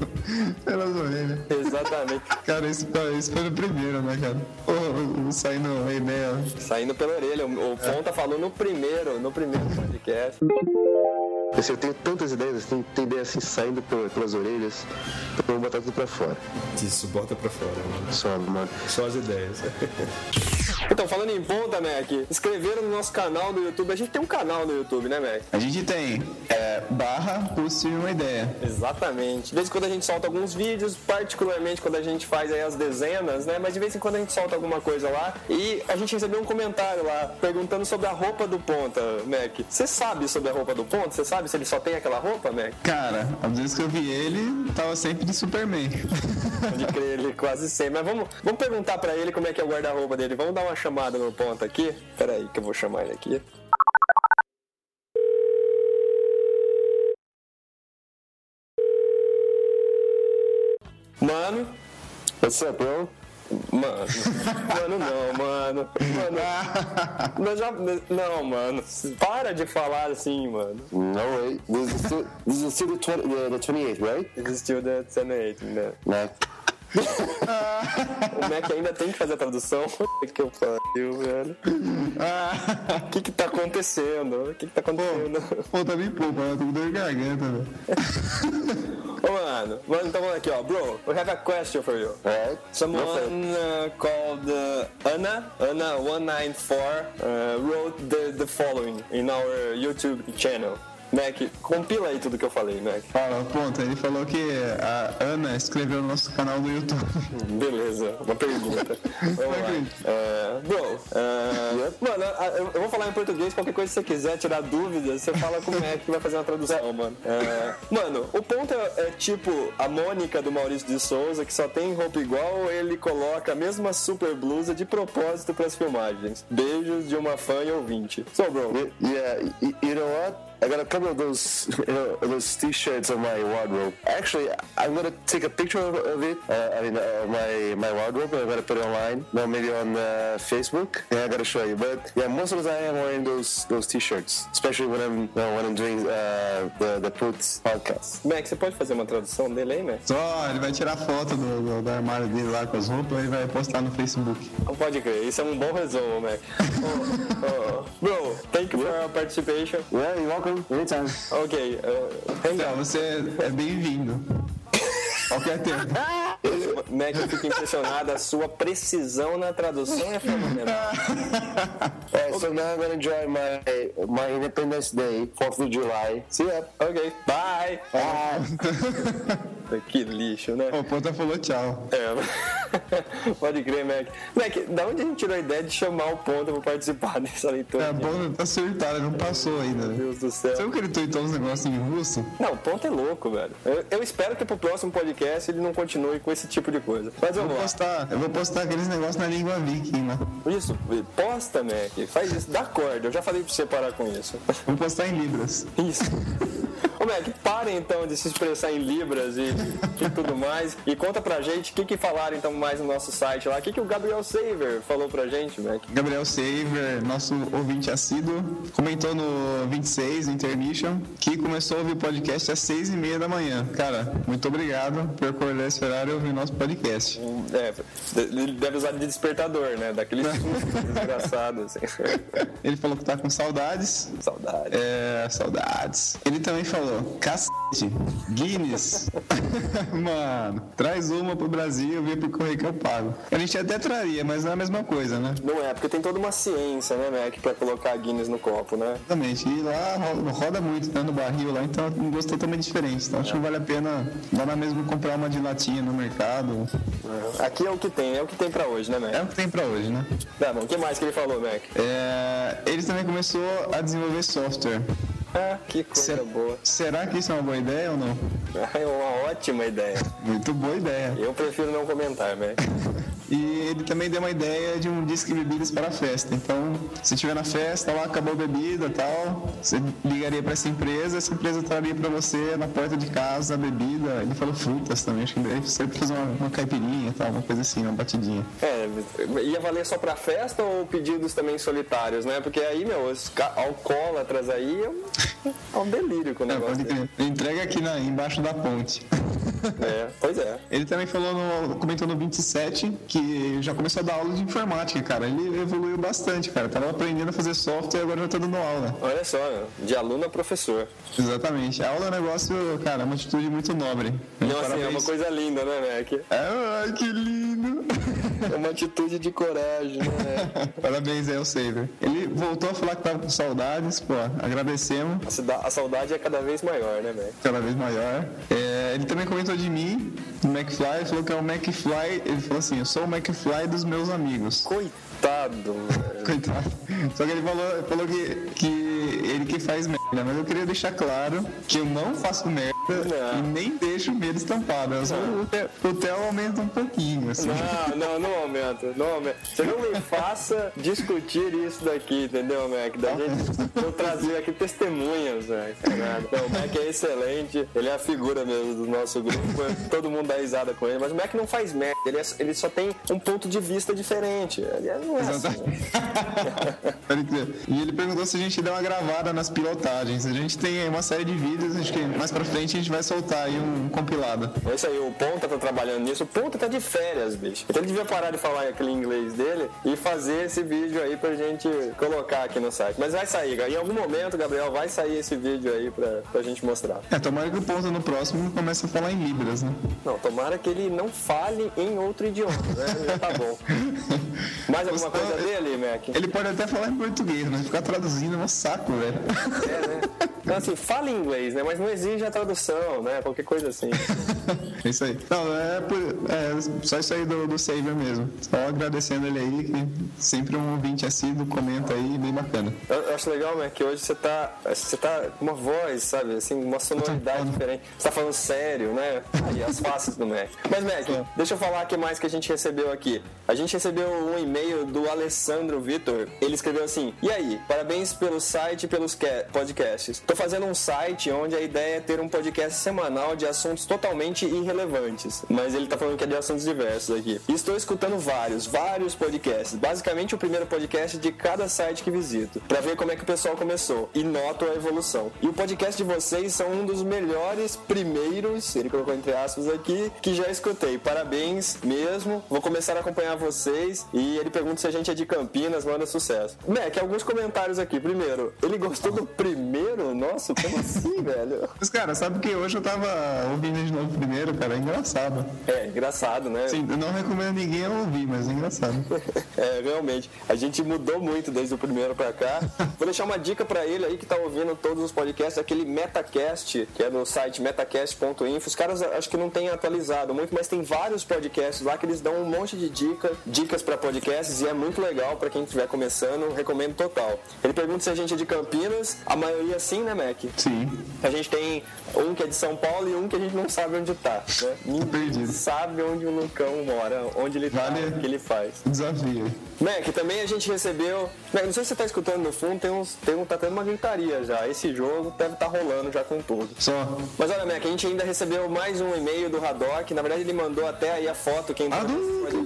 pelas orelhas. Exatamente. Cara, isso, isso foi no primeiro, né, cara? Ô, ô, saindo a ideia. Saindo pela orelha. O, o Ponta falou no primeiro, no primeiro podcast. Assim, eu tenho tantas ideias, tem, tem ideias assim saindo pel- pelas orelhas, então eu vou botar tudo pra fora. Isso, bota pra fora, mano. Só, mano. Só as ideias. [LAUGHS] Então, falando em ponta, Mac, inscreveram no nosso canal do YouTube. A gente tem um canal no YouTube, né, Mac? A gente tem é, barra de uma ideia. Exatamente. De vez em quando a gente solta alguns vídeos, particularmente quando a gente faz aí as dezenas, né? Mas de vez em quando a gente solta alguma coisa lá. E a gente recebeu um comentário lá perguntando sobre a roupa do ponta, Mac. Você sabe sobre a roupa do ponta? Você sabe sabe se ele só tem aquela roupa, Mac? Cara, às vezes que eu vi ele, tava sempre de Superman. Pode crer, ele quase sempre. Mas vamos, vamos perguntar para ele como é que é o guarda-roupa dele. Vamos dar uma chamada no ponto aqui. Pera aí que eu vou chamar ele aqui. Mano, what's up, bro? Mano, mano, não, mano. Mano, nós já, não, mano. Para de falar assim, mano. No way. This is still, this is still the, 20, the, the 28, right? This is still the 28, né? Nah. O Mac ainda tem que fazer a tradução. [LAUGHS] Que eu pariu, velho. O que que tá acontecendo? O que que tá acontecendo? Pô, tá bem pouco, eu tô com dor de garganta, velho. [LAUGHS] Ô, mano. Mano, então vamos aqui, ó. Bro, we have a question for you. Alright. Someone uh, called uh, Anna, Anna194, uh, wrote the, the following in our YouTube channel. Mac, compila aí tudo que eu falei, Mac. Fala, ponto. Ele falou que a Ana escreveu no nosso canal do YouTube. Beleza, uma pergunta. [LAUGHS] Vamos lá. É, bro, é, mano, eu vou falar em português, qualquer coisa que você quiser tirar dúvidas, você fala com o Mac que vai fazer uma tradução, mano. É, mano, o ponto é, é tipo a Mônica do Maurício de Souza, que só tem roupa igual, ele coloca a mesma super blusa de propósito pras filmagens. Beijos de uma fã e ouvinte. So, bro, Yeah, you know what? I got a couple of those, [LAUGHS] you know, those T-shirts on my wardrobe. Actually, I'm gonna take a picture of, of it. Uh, I mean, uh, my my wardrobe. and I'm gonna put it online. No, maybe on uh, Facebook. Yeah, I gotta show you. But yeah, most of the time I'm wearing those those T-shirts, especially when I'm you know, when I'm doing uh, the the Putz podcast. Mac, você pode fazer uma tradução dele aí, Mac? Só, ele vai tirar foto do, do, do armário dele lá com as roupas e vai postar no Facebook. Não pode crer, isso é um bom resumo, Mac. [LAUGHS] Oh, oh. Bro, thank you for your participation. Yeah, you're welcome. Anytime. Ok, uh, Então, você é bem-vindo. [LAUGHS] Qualquer tempo. Mac, eu fico impressionado, a sua precisão na tradução é fenomenal. Alright, [LAUGHS] so now I'm gonna enjoy my my Independence Day, Fourth of July. See ya. Ok, bye! [LAUGHS] que lixo, né? O Ponta falou tchau. É. [LAUGHS] Pode crer, Mac. Mac, da onde a gente tirou a ideia de chamar o ponto pra participar dessa leitura? É, a Ponta tá surtada, não passou ainda. Meu? Deus do céu. Você viu que ele tweetou uns negócios em russo? Não, o ponto é louco, velho. Eu, eu espero que pro próximo podcast ele não continue com esse tipo de coisa. Mas Eu vou lá. postar, eu vou postar aqueles negócios na língua viking, né? Isso, posta, Mac. Faz isso, dá corda. Eu já falei pra você parar com isso. Vou postar em libras. Isso. [LAUGHS] Ô Mac, parem então de se expressar em libras e, e tudo mais. E conta pra gente o que, que falaram então mais no nosso site lá. O que, que o Gabriel Saver falou pra gente, Mac? Gabriel Saver, nosso ouvinte assíduo, comentou no 26, Intermission, que começou a ouvir o podcast às 6 e meia da manhã. Cara, muito obrigado por acordar esse horário e ouvir nosso podcast. É, ele deve usar de despertador, né? Daquele [LAUGHS] desgraçado, assim. Ele falou que tá com saudades. Saudade. É, saudades. Ele também falou, cacete, Guinness. [LAUGHS] Mano, traz uma pro Brasil, vem pro correio que eu pago. A gente até traria, mas não é a mesma coisa, né? Não é, porque tem toda uma ciência, né, Mac, pra colocar a Guinness no copo, né? Exatamente. E lá roda, muito, né, no barril lá, então é um gosto totalmente diferente. Então acho que vale a pena lá na mesmo comprar uma de latinha no mercado. Aqui é o que tem, é o que tem pra hoje, né, Mac? É o que tem pra hoje, né? Tá bom, o que mais que ele falou, Mac? É, ele também começou a desenvolver software. Ah, que coisa boa. Será que isso é uma boa ideia ou não? [LAUGHS] É uma ótima ideia. Muito boa ideia. Eu prefiro não comentar, Mac. [LAUGHS] E ele também deu uma ideia de um disque bebidas para a festa. Então, se tiver na festa, lá acabou a bebida e tal, você ligaria para essa empresa, essa empresa traria para você na porta de casa a bebida. Ele falou frutas também, acho que daí você fazer uma, uma caipirinha e tal, uma coisa assim, uma batidinha. É, ia valer só pra festa ou pedidos também solitários, né? Porque aí, meu, os alcoólatras aí é um, é um delírio com o É, negócio. pode crer. Entrega aqui na, embaixo da ponte. É, pois é. Ele também falou no, comentou no 27 que já começou a dar aula de informática, cara. Ele evoluiu bastante, cara. Tava aprendendo a fazer software e agora já tá dando aula. Olha só, de aluno a professor. Exatamente. A aula é um negócio, cara, é uma atitude muito nobre. Não, assim, é Parabéns. uma coisa linda, né, Mac? É, ai, que lindo! É uma atitude de coragem, né? [LAUGHS] Parabéns aí ao Saver. Ele voltou a falar que tava com saudades, pô, agradecemos, a saudade é cada vez maior, né, Mac? cada vez maior. É, ele também comentou de mim, do McFly, falou que é o McFly, ele falou assim, eu sou o McFly dos meus amigos. Coitado. [LAUGHS] Coitado. Só que ele falou, falou que, que ele que faz merda. Mas eu queria deixar claro que eu não faço merda e nem deixo o medo estampado. Eu só, o, Theo, aumenta um pouquinho, assim. Não, não, não aumenta, não aumenta. Você não me faça discutir isso daqui, entendeu, Mac? Da gente [LAUGHS] eu trazer aqui testemunhas, Mac. Não, o Mac é excelente, ele é a figura mesmo do nosso grupo, todo mundo dá risada com ele, mas o Mac não faz merda, ele, é- ele só tem um ponto de vista diferente. Ele é- não é assim. [LAUGHS] Crer. E ele perguntou se a gente deu uma gravada nas pilotagens. A gente tem aí uma série de vídeos, acho que mais pra frente a gente vai soltar aí um compilado. É isso aí, o Ponta tá trabalhando nisso. O Ponta tá de férias, bicho. Então ele devia parar de falar aquele inglês dele e fazer esse vídeo aí pra gente colocar aqui no site. Mas vai sair, em algum momento, Gabriel, vai sair esse vídeo aí pra, pra gente mostrar. É, tomara que o Ponta no próximo comece a falar em Libras, né? Não, tomara que ele não fale em outro idioma, né? Já [LAUGHS] tá bom. [LAUGHS] Mais alguma coisa dele, Mac? Ele pode até falar em português, mas ficar traduzindo é um saco, velho. É, né? Então, assim, fala em inglês, né? Mas não exige a tradução, né? Qualquer coisa assim. É [LAUGHS] isso aí. Não, é, por- é só isso aí do, do Saver mesmo. Só agradecendo ele aí, que sempre um ouvinte assíduo, comenta aí, bem bacana. Eu, eu acho legal, Mac, que hoje você tá, você tá com uma voz, sabe? Assim, uma sonoridade diferente. Você tá falando sério, né? Aí, as faces do Mac. Mas, Mac, [LAUGHS] deixa eu falar o que mais que a gente recebeu aqui. A gente recebeu um e-mail do Alessandro Vitor. Ele escreveu assim: E aí, parabéns pelo site e pelos ca- podcasts. Tô fazendo um site onde a ideia é ter um podcast semanal de assuntos totalmente irrelevantes. Mas ele tá falando que é de assuntos diversos aqui. Estou escutando vários, vários podcasts. Basicamente o primeiro podcast de cada site que visito. Pra ver como é que o pessoal começou. E noto a evolução. E o podcast de vocês são um dos melhores primeiros, ele colocou entre aspas aqui, que já escutei. Parabéns mesmo. Vou começar a acompanhar vocês. E ele pergunta se a gente é de Campinas, manda sucesso. Mac, alguns comentários aqui. Primeiro, ele gostou do primeiro? Nossa, como assim, [LAUGHS] velho? Mas, cara, sabe que hoje eu tava ouvindo de novo primeiro, cara, é engraçado. É, engraçado, né? Sim, eu não recomendo ninguém a ouvir, mas é engraçado. [LAUGHS] É, realmente. A gente mudou muito desde o primeiro pra cá. [LAUGHS] Vou deixar uma dica pra ele aí que tá ouvindo todos os podcasts, aquele Metacast, que é no site metacast.info. Os caras acho que não têm atualizado muito, mas tem vários podcasts lá que eles dão um monte de dica, dicas pra podcasts e é muito legal pra quem estiver começando, recomendo total. Ele pergunta se a gente é de Campinas, a maioria sim, né, Mac? Sim. A gente tem um que é de São Paulo e um que a gente não sabe onde tá, né? Ninguém sabe onde o Lucão mora, onde ele tá, Vale. o que ele faz. Desafio. Mac, também a gente recebeu. Mac, não sei se você tá escutando no fundo, tem uns. Tem um, tá tendo uma gritaria já. Esse jogo deve estar rolando já com tudo. Só. Mas olha, Mac, a gente ainda recebeu mais um e-mail do Haddock. Na verdade, ele mandou até aí a foto que entrou.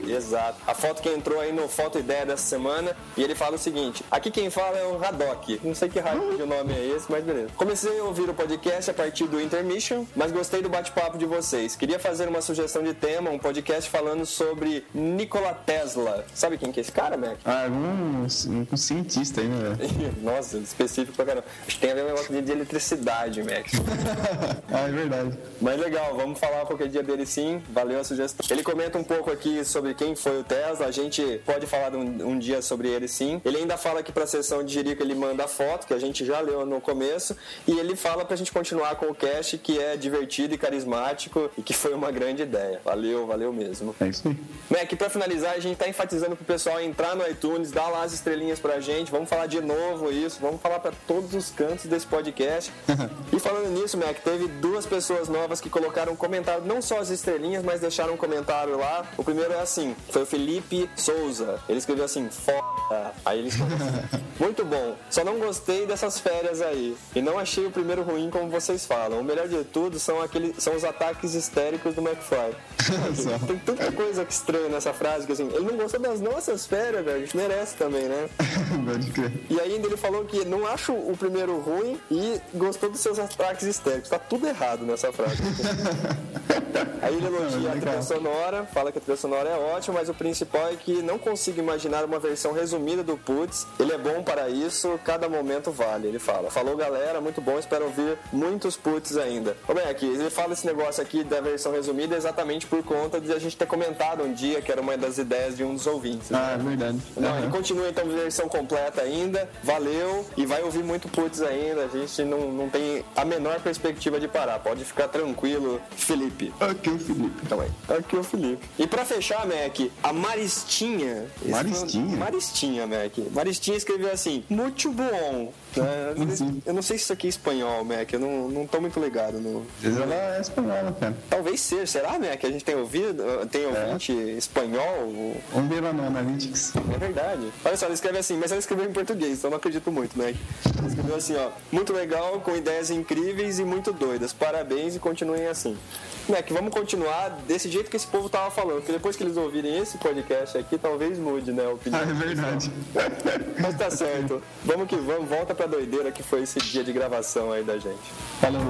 Exato. A foto que entrou aí no Foto Ideia dessa semana. E ele fala o seguinte: aqui quem fala é o Haddock. Não sei que raio de nome é esse, mas beleza. Comecei a ouvir o podcast a partir do Intermission, mas gostei do bate-papo de vocês. Queria fazer uma sugestão de tema, um podcast falando sobre Nikola Tesla. Sabe quem que é esse cara, Mac? Ah, um, um cientista aí, né? [LAUGHS] Nossa, específico pra caramba. Acho que tem a ver com um negócio de- de eletricidade, Max. [LAUGHS] ah, é verdade. Mas legal, vamos falar qualquer dia dele sim. Valeu a sugestão. Ele comenta um pouco aqui sobre quem foi o Tesla. A gente pode falar um, um dia sobre ele sim. Ele ainda fala que pra sessão de Jerico ele manda a foto, que a gente já leu no começo. E ele fala pra gente continuar com o cast, que é divertido e carismático e que foi uma grande ideia. Valeu, valeu mesmo. É isso aí. Mac, pra finalizar, a gente tá enfatizando pro pessoal entrar no iTunes, dar lá as estrelinhas pra gente. Vamos falar de novo isso, vamos falar pra todos os cantos desse podcast. [LAUGHS] e falando nisso, Mac, teve duas pessoas novas que colocaram um comentário, não só as estrelinhas, mas deixaram um comentário lá. O primeiro é assim, foi o Felipe Souza. Ele escreveu assim, foda. Aí ele escreveu assim, [LAUGHS] muito bom. Só não gostei dessas férias aí. E não achei o primeiro ruim como vocês falam. O melhor de tudo são aqueles, são os ataques histéricos do McFly. [LAUGHS] Tem tanta coisa que estranha nessa frase que assim, ele não gostou das nossas férias, velho. A gente merece também, né? [LAUGHS] Pode crer. E ainda ele falou que não acho o primeiro ruim e gostou dos seus ataques histéricos. Tá tudo errado nessa frase. Aí ele elogia a trilha sonora, fala que a trilha sonora é ótima, mas o principal é que não consigo imaginar uma versão resumida do Putz. Ele é bom para isso, cada momento vale, ele fala. Falou galera, muito bom, espero ouvir muitos Putz ainda. Ô bem, aqui, ele fala esse negócio aqui da versão resumida exatamente por conta de a gente ter comentado um dia que era uma das ideias de um dos ouvintes. né? Ah, é verdade. Não, ele continua então versão completa ainda. Valeu e vai ouvir muito putz ainda. A gente não, não tem a menor perspectiva de parar. Pode ficar tranquilo, Felipe. Aqui o Felipe. Calma aí. Aqui é o Felipe. E pra fechar, Mac, a Maristinha. Esse Maristinha? Maristinha, Mac. Maristinha escreveu assim: Muito bom. [LAUGHS] É. Eu não sei se isso aqui é espanhol, Mac. Eu não, não tô muito ligado no. Ela é espanhola, cara. Talvez seja. Será, Mac? A gente tem ouvido, tem ouvinte espanhol? Um Belanão Analytics. É verdade. Olha só, ela escreve assim, mas ela escreveu em português, então eu não acredito muito, Mac. Ela escreveu assim, ó. Muito legal, com ideias incríveis e muito doidas. Parabéns e continuem assim. Mac, vamos continuar desse jeito que esse povo tava falando, porque depois que eles ouvirem esse podcast aqui, talvez mude, né, a opinião. Ah, é verdade. [LAUGHS] Mas tá certo. Vamos que vamos, volta pra doideira que foi esse dia de gravação aí da gente. Falou.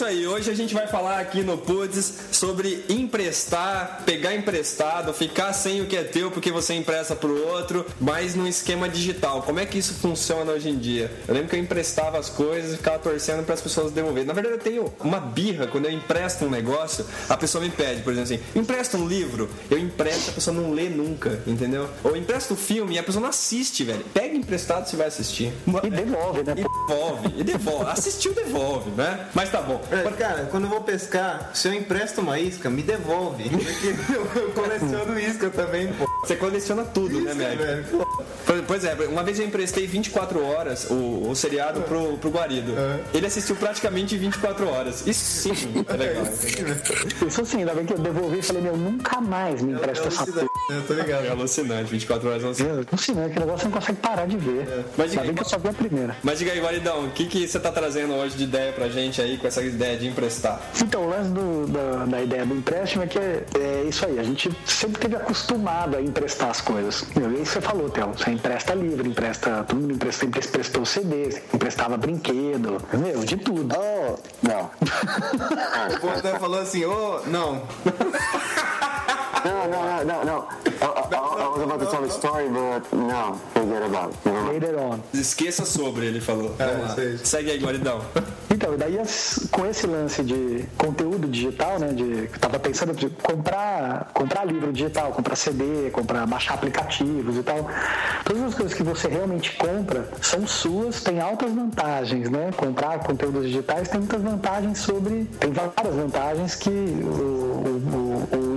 Isso aí. Hoje a gente vai falar aqui no Puds sobre emprestar, pegar emprestado, ficar sem o que é teu porque você empresta pro outro, mas num esquema digital. Como é que isso funciona hoje em dia? Eu lembro que eu emprestava as coisas e ficava torcendo para as pessoas devolverem. Na verdade, eu tenho uma birra quando eu empresto um negócio, a pessoa me pede, por exemplo assim, empresta um livro, eu empresto, a pessoa não lê nunca, entendeu? Ou empresta um filme e a pessoa não assiste, velho. Pega emprestado, você vai assistir. E devolve, né? E devolve, e devolve. Assistiu, devolve, né? Mas tá bom. [LAUGHS] É, cara, quando eu vou pescar, se eu empresto uma isca, me devolve. [LAUGHS] Porque eu, eu coleciono isca também, pô. Você coleciona tudo, né, Meg? velho, pô. Pois- é, uma vez eu emprestei 24 horas o, o seriado pro, pro Guarido. Ele assistiu praticamente 24 horas. Isso sim é legal. [LAUGHS] entendeu? Isso sim, ainda bem que eu devolvi e falei, meu, nunca mais me empresta essa porra. Eu tô ligado. É alucinante, 24 horas é alucinante. Não sei, né? Que negócio você não consegue parar de ver. Mas diga aí, que eu só vi a primeira. Mas diga aí, Guaridão, o que, que você tá trazendo hoje de ideia pra gente aí com essa ideia de emprestar? Então, o lance do- da, da ideia do empréstimo é que é, é isso aí. A gente sempre teve acostumado a emprestar as coisas. E aí você falou, Theo. Você empresta livro, empresta. Todo mundo empresta, sempre emprestou CD, emprestava brinquedo. Meu, de tudo. Oh, no. [LAUGHS] O povo falou assim, ô, não. [LAUGHS] No, no, no, no, no. I, I, I was about to tell a story, but no, forget about it. Never mind. Later on. Esqueça sobre, ele falou. Vamos lá. sei. Segue aí, Guaridão. Então, e daí com esse lance de conteúdo digital, né? De, eu tava pensando de comprar, comprar livro digital, comprar CD, comprar, baixar aplicativos e tal. Todas as coisas que você realmente compra são suas, tem altas vantagens, né? Comprar conteúdos digitais tem muitas vantagens sobre. Tem várias vantagens que o, o-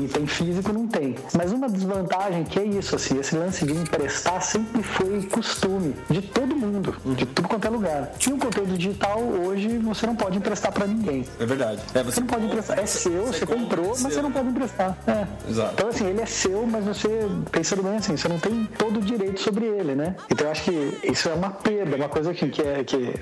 item físico não tem. Mas uma desvantagem que é isso, assim, esse lance de emprestar sempre foi costume de todo mundo, de tudo quanto é lugar. E o conteúdo digital hoje você não pode emprestar pra ninguém. É verdade. É, Você não pode emprestar. É seu, você, comprou, compra, é mas seu. você não pode emprestar. É. Exato. Então, assim, ele é seu, mas você, pensando bem assim, você não tem todo o direito sobre ele, né? Então, eu acho que isso é uma perda, uma coisa que, que, é, que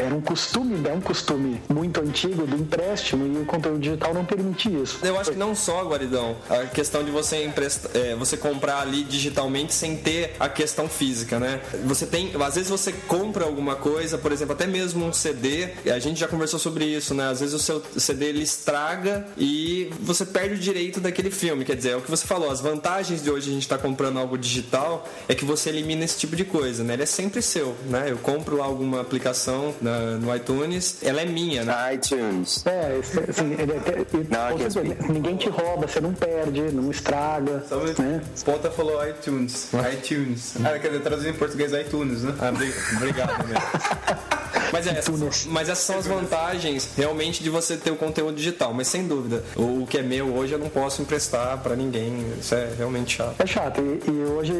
era um costume, é um costume muito antigo do empréstimo e o conteúdo digital não permite isso. Eu acho que não só, Guaridão, a questão de você emprestar, é, você comprar ali digitalmente sem ter a questão física, né? Você tem, às vezes você compra alguma coisa, por exemplo, até mesmo um CD, e a gente já conversou sobre isso, né? Às vezes o seu CD ele estraga e você perde o direito daquele filme, quer dizer, é o que você falou, as vantagens de hoje a gente estar comprando algo digital é que você elimina esse tipo de coisa, né? Ele é sempre seu, né? Eu compro lá alguma aplicação na- no iTunes, ela é minha, né? iTunes. É, assim, ele é e- que seja, ninguém te rouba, você não perde, não estraga. Né? Ponta falou iTunes. iTunes. Ah, quer dizer, traduzindo em português iTunes, né? Ah, bri- Obrigado, meu. [LAUGHS] Mas, é, essas, mas essas são as vantagens realmente de você ter o conteúdo digital. Mas sem dúvida, o, que é meu hoje eu não posso emprestar pra ninguém. Isso é realmente chato. É chato. E, e hoje,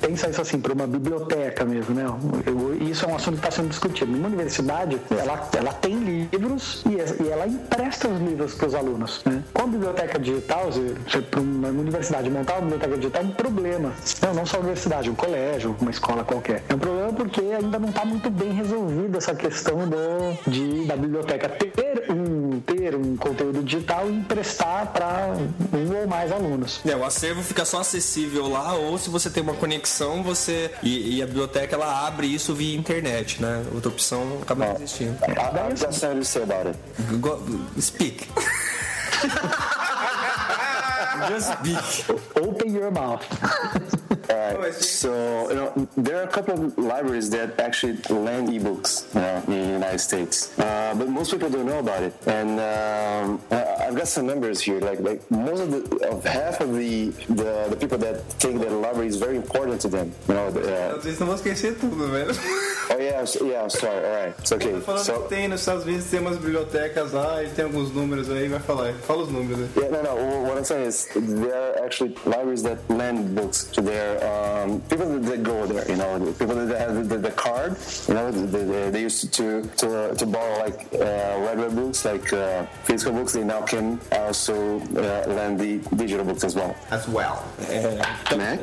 pensa isso assim, para uma biblioteca mesmo, né? Isso é um assunto que está sendo discutido. Numa universidade, ela, ela tem livros e, é- e ela empresta os livros para os alunos. Né? Com a biblioteca digital, para uma universidade montar uma biblioteca digital é um problema. Não, não só a universidade, um colégio, uma escola qualquer. É um problema porque ainda não está muito bem resolvida essa questão do, de, da biblioteca ter um, ter um conteúdo digital e emprestar para um ou mais alunos. É, o acervo fica só acessível lá, ou se você tem uma conexão, você. E, e a biblioteca ela abre isso via internet, né? Outra opção acaba não existindo. I, I've got something to say about it. Go- Speak. [LAUGHS] Just speak. Open your mouth. All right. So you know, there are a couple of libraries that actually lend ebooks you know, in the United States, uh, but most people don't know about it. And um, I've got some numbers here. Like like most of the of half of the the, the people that think that a library is very important to them. You know. Uh, Vocês não vão esquecer tudo, velho. [LAUGHS] oh yeah, I'm, yeah. I'm sorry. All right. It's okay. Falando So. que tem nos Estados Unidos, tem umas bibliotecas lá e tem alguns números aí, vai falar. Fala os números aí. Yeah, no, no. What I'm saying is there are actually libraries that lend books to their um, people that, that go there. You know, people that have the, the card. You know, they, they, they used to to to borrow like uh, regular books, like uh, physical books. They now can also uh, lend the digital books as well. As well. [LAUGHS] Mac?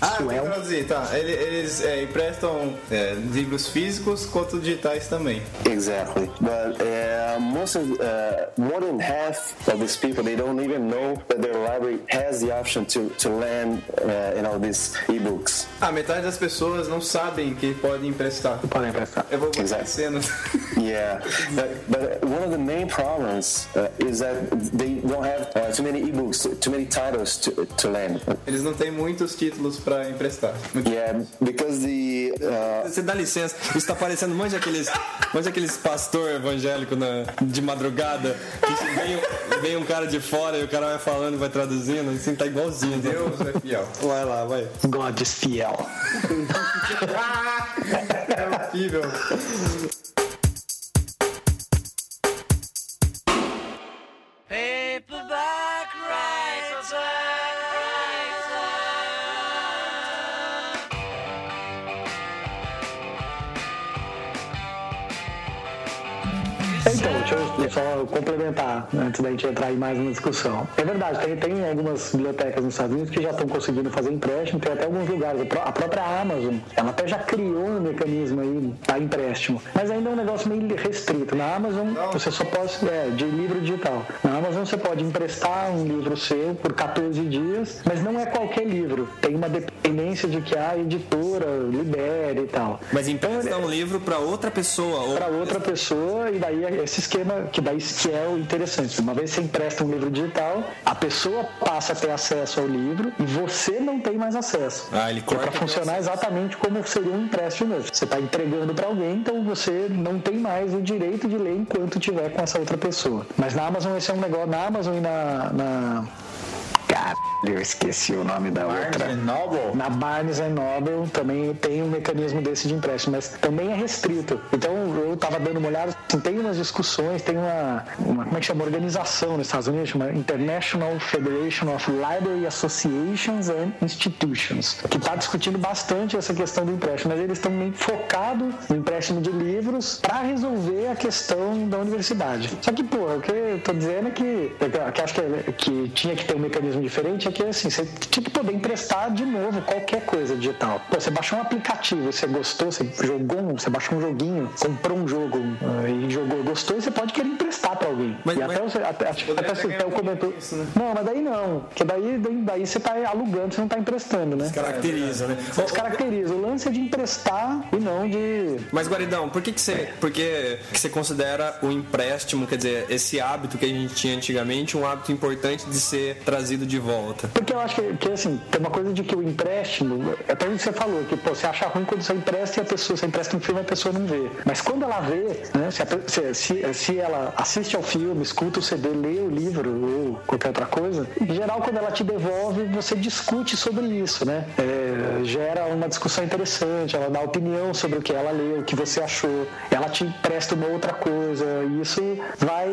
Ah, tem que traduzir, tá. Ele- Eles é, emprestam é, livros físicos quanto digitais também. Exactly, but uh, most of uh, more than half of these people they don't even know that their library has the option to to lend uh, you know ebooks. A metade das pessoas não sabem que podem emprestar. Podem emprestar. Eu vou esquecendo. [LAUGHS] Yeah, but, but one of the main problems uh, is that they don't have uh, too many ebooks, too many titles to, to lend. Eles não têm muitos títulos pra emprestar. Yeah, because the uh, Você dá licença, isso tá parecendo um monte daqueles, um monte daqueles pastor evangélico na, de madrugada, que vem, vem um cara de fora e o cara vai falando vai traduzindo, assim, tá igualzinho. né? Deus é fiel. Vai lá, vai. God is fiel. [LAUGHS] É horrível. Deixa só complementar né, antes da gente entrar em mais uma discussão. É verdade, tem, tem algumas bibliotecas nos Estados Unidos que já estão conseguindo fazer empréstimo, tem até alguns lugares. A pró- A própria Amazon, ela até já criou um mecanismo aí para empréstimo, mas ainda é um negócio meio restrito. Na Amazon, você só pode, é, de livro digital. Na Amazon, você pode emprestar um livro seu por 14 dias, mas não é qualquer livro. Tem uma dependência de que a editora libere e tal. Mas empresta um livro pra outra pessoa. Ou... para outra pessoa e daí esse esquema que daí que é o interessante. Uma vez você empresta um livro digital, a pessoa passa a ter acesso ao livro e você não tem mais acesso. Ah, ele é corta para funcionar exatamente como seria um empréstimo mesmo. Você está entregando para alguém, então você não tem mais o direito de ler enquanto tiver com essa outra pessoa. Mas na Amazon esse é um negócio. Na Amazon e na. na... Caralho, eu esqueci o nome da outra. Noble? Na Barnes Noble também tem um mecanismo desse de empréstimo, mas também é restrito. Então eu estava dando uma olhada, assim, tem umas discussões, tem uma, uma como é que chama, organização nos Estados Unidos, chama International Federation of Library Associations and Institutions, que está discutindo bastante essa questão do empréstimo, mas eles estão meio focados no empréstimo de livros para resolver a questão da universidade. Só que, pô, o que eu tô dizendo é que, é que acho que, que tinha que ter um mecanismo diferente é que assim, você tinha que poder emprestar de novo qualquer coisa digital. Pô, você baixou um aplicativo, você gostou, você jogou, um- você baixou um joguinho, comprou um jogo ah, e jogou, gostou, e você pode querer emprestar pra alguém. Mas- e até mas- você, até, até até ganhar até um comentou. isso, né? Não, mas daí não, porque daí, daí, daí você tá alugando, você não tá emprestando, né? Caracteriza, né? Você descaracteriza. O lance é de emprestar e não de. Mas Guaridão, por que, que você, por que, que você considera o empréstimo, quer dizer, esse hábito que a gente tinha antigamente, um hábito importante de ser trazido de volta? Porque eu acho que, que, assim, tem uma coisa de que o empréstimo, até o que você falou, que pô, você acha ruim quando você empresta e a pessoa, você empresta um filme e a pessoa não vê. Mas quando ela vê, né, se, a se, se, ela assiste ao filme, escuta o CD, lê o livro ou qualquer outra coisa, em geral, quando ela te devolve, você discute sobre isso, né? É, gera uma discussão interessante, ela dá opinião sobre o que ela leu, o que você achou, ela te empresta uma outra coisa, e isso vai,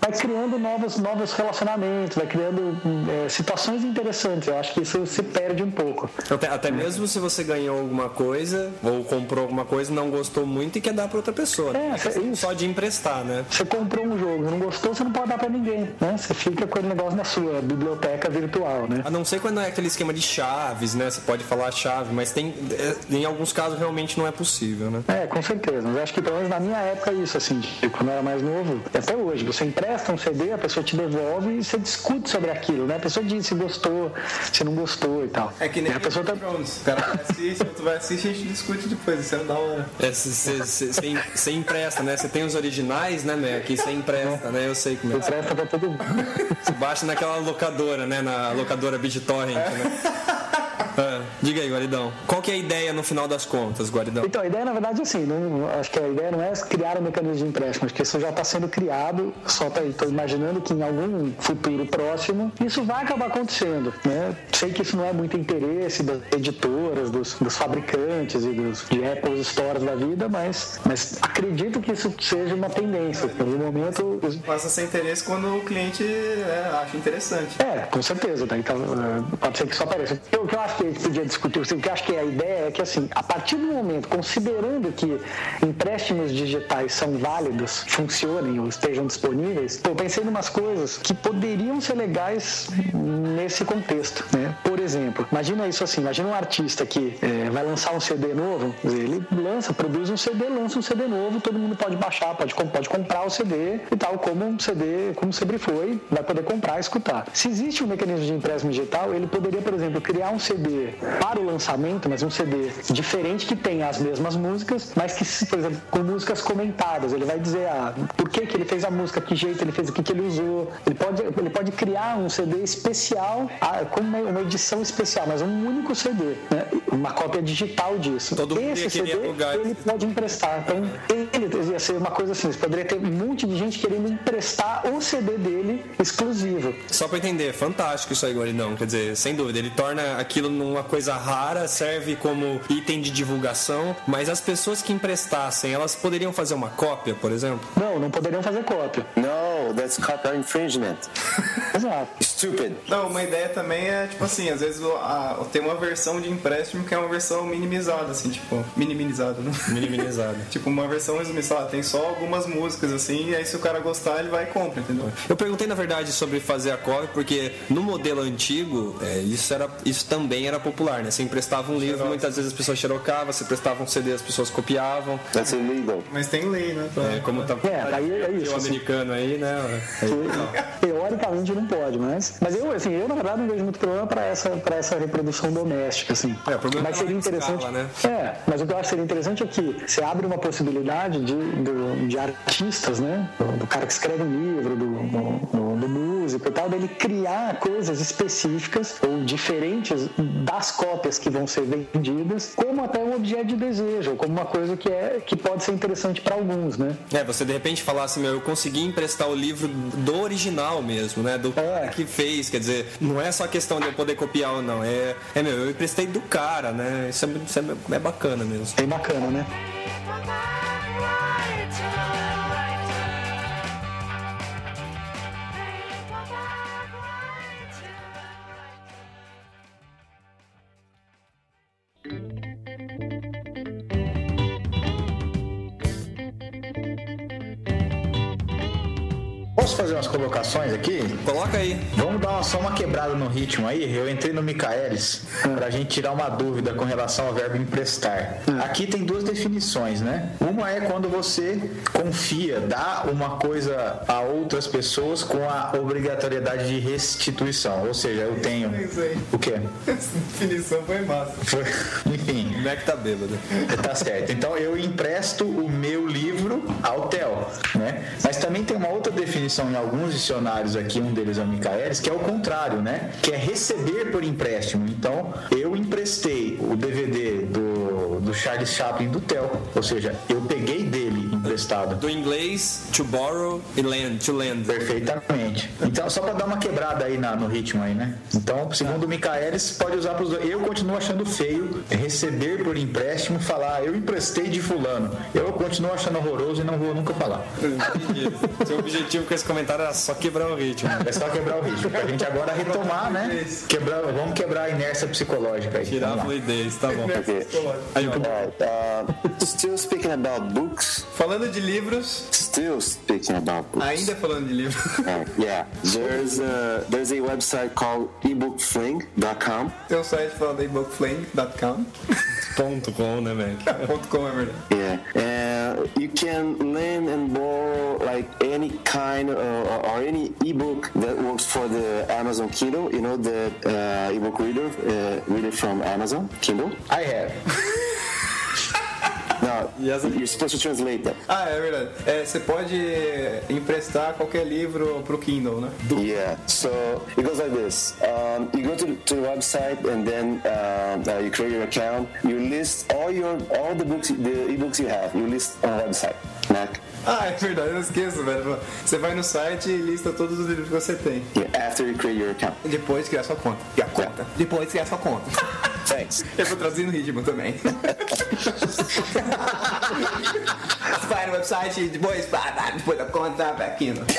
vai criando novos, novos relacionamentos, vai criando é, situações interessantes. Eu acho que isso se perde um pouco. Até, até mesmo se você ganhou alguma coisa ou comprou alguma coisa, não gostou muito e quer dar pra outra pessoa. É, É questão só de emprestar, né? Você comprou um jogo, não gostou, você não pode dar pra ninguém, né? Você fica com aquele negócio na sua biblioteca virtual, né? A não ser quando é aquele esquema de chaves, né? Você pode falar chave, mas tem, é, em alguns casos realmente não é possível, né? É, com certeza. Mas eu acho que pelo menos na minha época isso, assim, de quando eu era mais novo, até hoje, você empresta um CD, a pessoa te devolve e você discute sobre aquilo, né? A pessoa diz se gostou, se não gostou e tal. É que nem a pessoa tá... Thrones. O cara vai assistir, outro vai assistir e a gente discute depois. Isso é da hora. É, Você empresta, né? Você tem os originais, né, Mac? E você empresta, né? Eu sei como é. Empresta pra todo mundo. Você baixa naquela locadora, né? Na locadora BitTorrent, né? [LAUGHS] Ah, diga aí, Guaridão. Qual que é a ideia no final das contas, Guaridão? Então, a ideia, na verdade, assim, não, acho que a ideia não é criar um mecanismo de empréstimo, acho que isso já está sendo criado, só estou imaginando que em algum futuro próximo isso vai acabar acontecendo. Né? Sei que isso não é muito interesse das editoras, dos, dos fabricantes e dos de Apple Stores da vida, mas, mas acredito que isso seja uma tendência. No momento, Passa a ser interesse quando o cliente é, acha interessante. é, com certeza, tá? Então, é, pode ser que isso apareça. Eu- O que eu acho que gente podia discutir, assim, que acho que a ideia é que, assim, a partir do momento, considerando que empréstimos digitais são válidos, funcionem ou estejam disponíveis, eu pensei em umas coisas que poderiam ser legais nesse contexto, né? Por exemplo, imagina isso assim, imagina um artista que é, vai lançar um CD novo, ele lança, produz um CD, lança um CD novo, todo mundo pode baixar, pode, pode comprar o CD e tal, como um CD, como sempre foi, vai poder comprar e escutar. Se existe um mecanismo de empréstimo digital, ele poderia, por exemplo, criar um CD para o lançamento, mas um CD diferente que tenha as mesmas músicas, mas que, por exemplo, com músicas comentadas. Ele vai dizer ah, por que, que ele fez a música, que jeito ele fez, o que, que ele usou. Ele pode, ele pode criar um CD especial, ah, com uma, uma edição especial, mas um único CD, né? uma cópia digital disso. Todo Esse CD ele pode emprestar. Então, ele ia ser uma coisa assim, você poderia ter um monte de gente querendo emprestar o CD dele exclusivo. Só pra entender, é fantástico isso aí, Guaridão. Quer dizer, sem dúvida, ele torna aquilo numa coisa rara, serve como item de divulgação, mas as pessoas que emprestassem, elas poderiam fazer uma cópia, por exemplo? Não, não poderiam fazer cópia. No, that's copyright infringement. [LAUGHS] Exato. Stupid. Não, uma ideia também é, tipo assim, às vezes a- tem uma versão de empréstimo que é uma versão minimizada, assim, tipo, minimizada, né? Minimizada. [LAUGHS] tipo, uma versão resumida, sei lá, tem só algumas músicas, assim, e aí se o cara gostar, ele vai e compra, entendeu? Eu perguntei na verdade sobre fazer a cópia porque no modelo antigo é, isso era isso também era popular, né? Você emprestava um livro, muitas vezes as pessoas xerocavam, você prestava um CD, as pessoas copiavam. Illegal. Mas tem lei, né? pra- É, como tá É, aí é isso, o assim. americano aí, né? Que, teoricamente não pode, mas, mas eu, assim, eu na verdade não vejo muito problema para essa, pra essa reprodução doméstica, assim. É, o problema mas é seria interessante. escala, né? É, mas o que eu acho que seria interessante é que você abre uma possibilidade de, do- de artistas, né? Do, do cara que escreve um livro, do, do- do- do músico e tal, dele criar coisas específicas ou diferentes das cópias que vão ser vendidas, como até um objeto de desejo, ou como uma coisa que, é, que pode ser interessante para alguns, né? É, você de repente falar assim, meu, eu consegui emprestar o livro do original mesmo, né? Do cara que fez, quer dizer, não é só questão de eu poder copiar ou não, é, é meu, eu emprestei do cara, né? Isso é, isso é, é bacana mesmo. Bem bacana, né? Colocações aqui? Coloca aí. Vamos dar uma- só uma quebrada no ritmo aí. Eu entrei no Micaelis pra gente tirar uma dúvida com relação ao verbo emprestar. Aqui tem duas definições, né? Uma é quando você confia, dá uma coisa a outras pessoas com a obrigatoriedade de restituição. Ou seja, eu tenho. O quê? [LAUGHS] Essa definição foi massa. Foi- [LAUGHS] Enfim. O Mac tá bêbado. Tá certo. Então eu empresto o meu livro ao Theo, né? Mas também tem uma outra definição em alguns dicionários aqui, um deles é o Micaelis, que é o contrário, né? Que é receber por empréstimo. Então eu emprestei o DVD do, do Charles Chaplin do Theo, ou seja, eu peguei dele emprestado. Do inglês, to borrow e lend, to lend. Perfeitamente. Então, só para dar uma quebrada aí na- no ritmo aí, né? Então, segundo o Micaelis, pode usar para os dois. Eu continuo achando feio receber por empréstimo, falar eu emprestei de fulano. Eu continuo achando horroroso e não vou nunca falar. Entendi. Seu objetivo com esse comentário era só quebrar o ritmo. É só quebrar o ritmo. Pra gente agora retomar, né? Quebrar, vamos quebrar a inércia psicológica aí. Tirar a fluidez, tá bom. Okay. Aí, Alright. Uh, still speaking about books. Falando de livros, Still speaking about books. ainda falando de livros, Uh, [LAUGHS] yeah, there's a there's a website called ebookfling.com. tem um site falando ebookflame.com. ponto com, né, Mac? [LAUGHS] Ponto .com é verdade. Yeah, and you can lend and borrow like any kind of, or any ebook that works for the Amazon Kindle. You know the uh, ebook reader, uh, reader from Amazon Kindle. I have. [LAUGHS] Uh, you're supposed to translate them. Ah, é verdade. É, você pode emprestar qualquer livro pro Kindle, né? Yeah. So it goes like this: um, you go to, to the website and then uh, uh, you create your account. You list all your all the books, the ebooks you have. You list on the website. Mac. [LAUGHS] Ah, é verdade, eu esqueço, velho. Você vai no site e lista todos os livros que você tem. After you create your account. Depois criar sua conta. E a conta. Depois criar sua conta. Thanks. Eu vou traduzir no ritmo também. [LAUGHS] Vai no website e depois, depois da conta, vai aqui. no- [LAUGHS]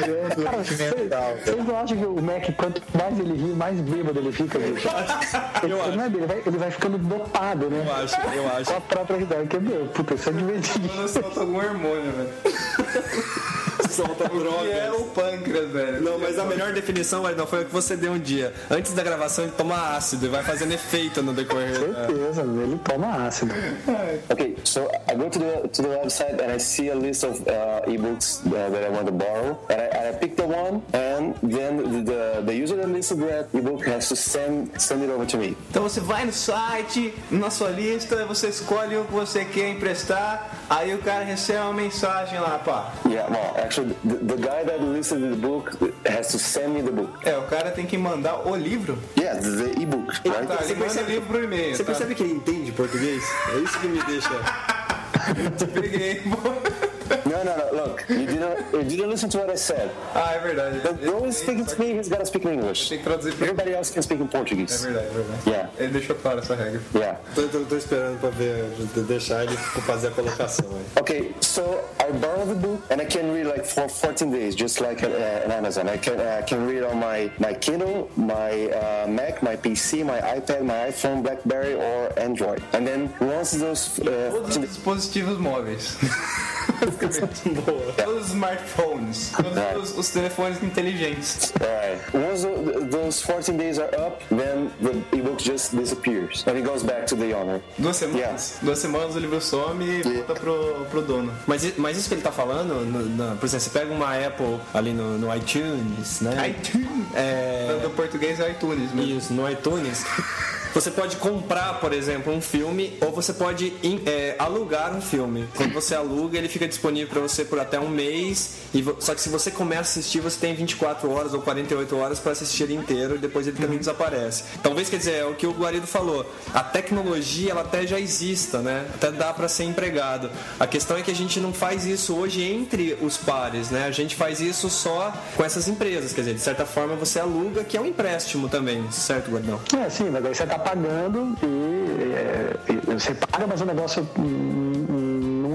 vocês vocês não acham que o Mac, quanto mais ele ri, mais bêbado ele fica, bicho? Ele, Eu acho. não é dele, ele vai, ele vai ficando dopado, né? Eu acho, eu acho. Com a própria risada, que meu, puta, isso é divertido. Quando solta algum hormônio, velho. Solta drogas. Que é o pâncreas, velho. Não, mas a melhor definição, Guaridão, foi a que você deu um dia. Antes da gravação, ele toma ácido e vai fazendo efeito no decorrer. Certeza, ele toma ácido. Okay, so I go to the to the website and I see a list of uh, ebooks uh, that I want to borrow, and I, and I pick the one, and then the, the the user that listed that ebook has to send send it over to me. Então você vai no site, na sua lista, você escolhe o que você quer emprestar, aí o cara recebe uma mensagem lá, pá. Yeah, well, actually, the, the guy that listed the book has to send me the book. É, o cara tem que mandar o livro. Yeah, the, ebook, right? Tá, ele manda o livro pro e-mail. Você tá? percebe que ele entende português? É isso que me deixa. [LAUGHS] Te peguei. No, no, no. Look, you didn't you didn't listen to what I said. ah, é verdade. The bro is speaking to me. He's got to speak in English. Tem que traduzir pra Everybody else can speak in É Portuguese. verdade, é verdade. Yeah, Ele deixou claro essa regra. yeah. Tô, tô- tô esperando pra ver, de- deixar ele fazer a colocação aí. Okay, so I borrow the book and I can read like for 14 days, just like uh, on Amazon. I can uh, can read on my my Kindle, my uh, Mac, my PC, my iPad, my iPhone, BlackBerry, or Android. And then once those uh, Todos os dispositivos móveis. [LAUGHS] Todos os smartphones. Todos os, os telefones inteligentes. Alright. Once tho- those 14 days are up, then the ebook just disappears and it goes back to the owner. Duas semanas. Duas semanas o livro some e volta pro, pro dono. Mas, mas isso que ele tá falando, no- na- por exemplo, você pega uma Apple ali no, no iTunes, né? iTunes. É, Do português é iTunes mesmo. Isso, no iTunes. [LAUGHS] Você pode comprar, por exemplo, um filme ou você pode é, alugar um filme. Quando você aluga, ele fica disponível para você por até um mês. E só que se você começa a assistir, você tem 24 horas ou 48 horas para assistir ele inteiro e depois ele também desaparece. Talvez, quer dizer, é o que o Guarido falou. A tecnologia, ela até já exista, né? Até dá para ser empregado. A questão é que a gente não faz isso hoje entre os pares, né? A gente faz isso só com essas empresas. Quer dizer, de certa forma você aluga, que é um empréstimo também, certo, Guardão? É, sim, mas aí você tá pagando e, é, você paga, mas o negócio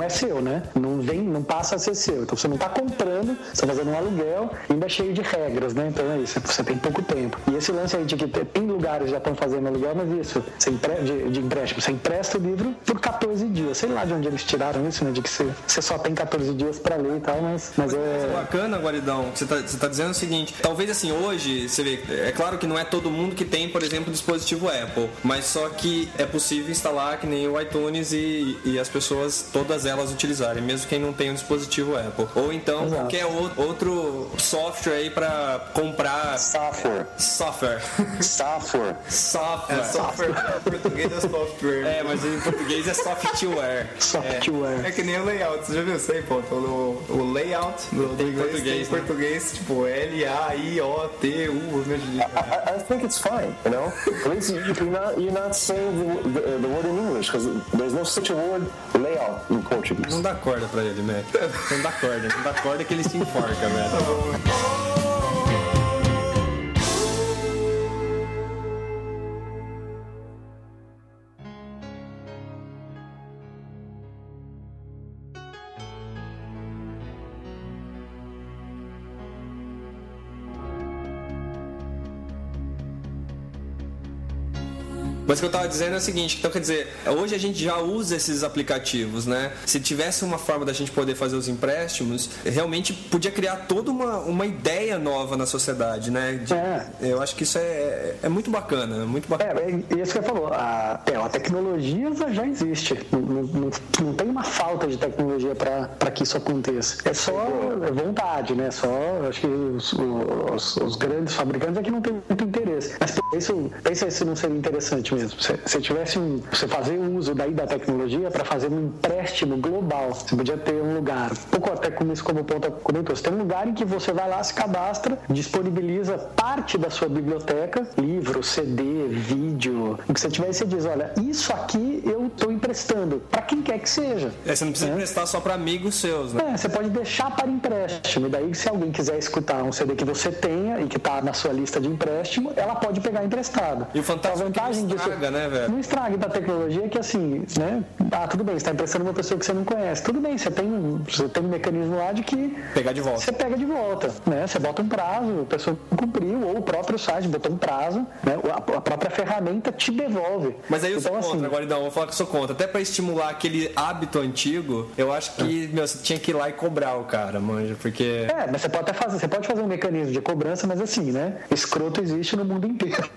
é seu, né? Não vem, não passa a ser seu. Então você não tá comprando, você tá fazendo um aluguel, ainda cheio de regras, né? Então é isso, você tem pouco tempo. E esse lance aí de que tem lugares que já estão fazendo aluguel, mas isso, você empre, de, de empréstimo, você empresta o livro por 14 dias. Sei lá de onde eles tiraram isso, né? De que você, você só tem 14 dias pra ler e tal, mas, mas É é. bacana, Guaridão. Você tá, você tá dizendo o seguinte: talvez assim, hoje, você vê, é claro que não é todo mundo que tem, por exemplo, dispositivo Apple, mas só que é possível instalar que nem o iTunes e, e as pessoas, todas elas utilizarem, mesmo quem não tem um dispositivo Apple. Ou então Exato. qualquer ou- outro software aí pra comprar Software. software. Software. software. É software. [LAUGHS] Em português é software. É, mas em português é software. Software. É que nem o layout, você já viu isso aí, pô? O, o layout do, do Tem inglês português, tem né? português, tipo L-A-I-O-T-U, meu Deus. I, I think it's fine, you know. At least you- you're not you're not saying the, the, the word in English because there's no such a word layout in Não dá corda pra ele, Mac. Não dá corda. Não dá corda que ele se enforca, velho. Mas o que eu tava dizendo é o seguinte, então quer dizer, hoje a gente já usa esses aplicativos, né? Se tivesse uma forma da gente poder fazer os empréstimos, realmente podia criar toda uma, uma ideia nova na sociedade, né? De- É. Eu acho que isso é, é muito bacana, muito bacana. É, é isso que você falou. A, é, a tecnologia já- existe. Não, não- não tem uma falta de tecnologia para que isso aconteça. É só vontade, né? Só acho que os, os- os grandes fabricantes é que não tem muito interesse. Mas pensa, pensa se não seria interessante mesmo. Se você tivesse um, você fazer uso daí da tecnologia para fazer um empréstimo global, você podia ter um lugar, um pouco até como isso como o ponto comentou, você tem um lugar em que você vai lá, se cadastra, disponibiliza parte da sua biblioteca, livro, CD, vídeo, o que você tiver, e você diz, olha, isso aqui eu estou emprestando para quem quer que seja. É, você não precisa emprestar só pra amigos seus, né? É, você pode deixar para empréstimo. E daí, se alguém quiser escutar um CD que você tenha e que está na sua lista de empréstimo, ela pode pegar emprestado. E o fantástico a é vantagem disso estraga, né, velho? não estraga da tecnologia é que assim, né? Ah, tudo bem, você está emprestando uma pessoa que você não conhece. Tudo bem, você tem, um- você tem um mecanismo lá de que Pegar de volta. você pega de volta, né? Você bota um prazo, a pessoa cumpriu, ou o próprio site botou um prazo, né? A, própria ferramenta te devolve. Mas aí eu sou então, contra, assim, agora não, vou falar que eu sou contra. Até pra estimular aquele hábito antigo, eu acho que, meu, você tinha que ir lá e cobrar o cara, manja, porque. É, mas você pode até fazer, você pode fazer um mecanismo de cobrança, mas assim, né? Escroto existe no mundo inteiro.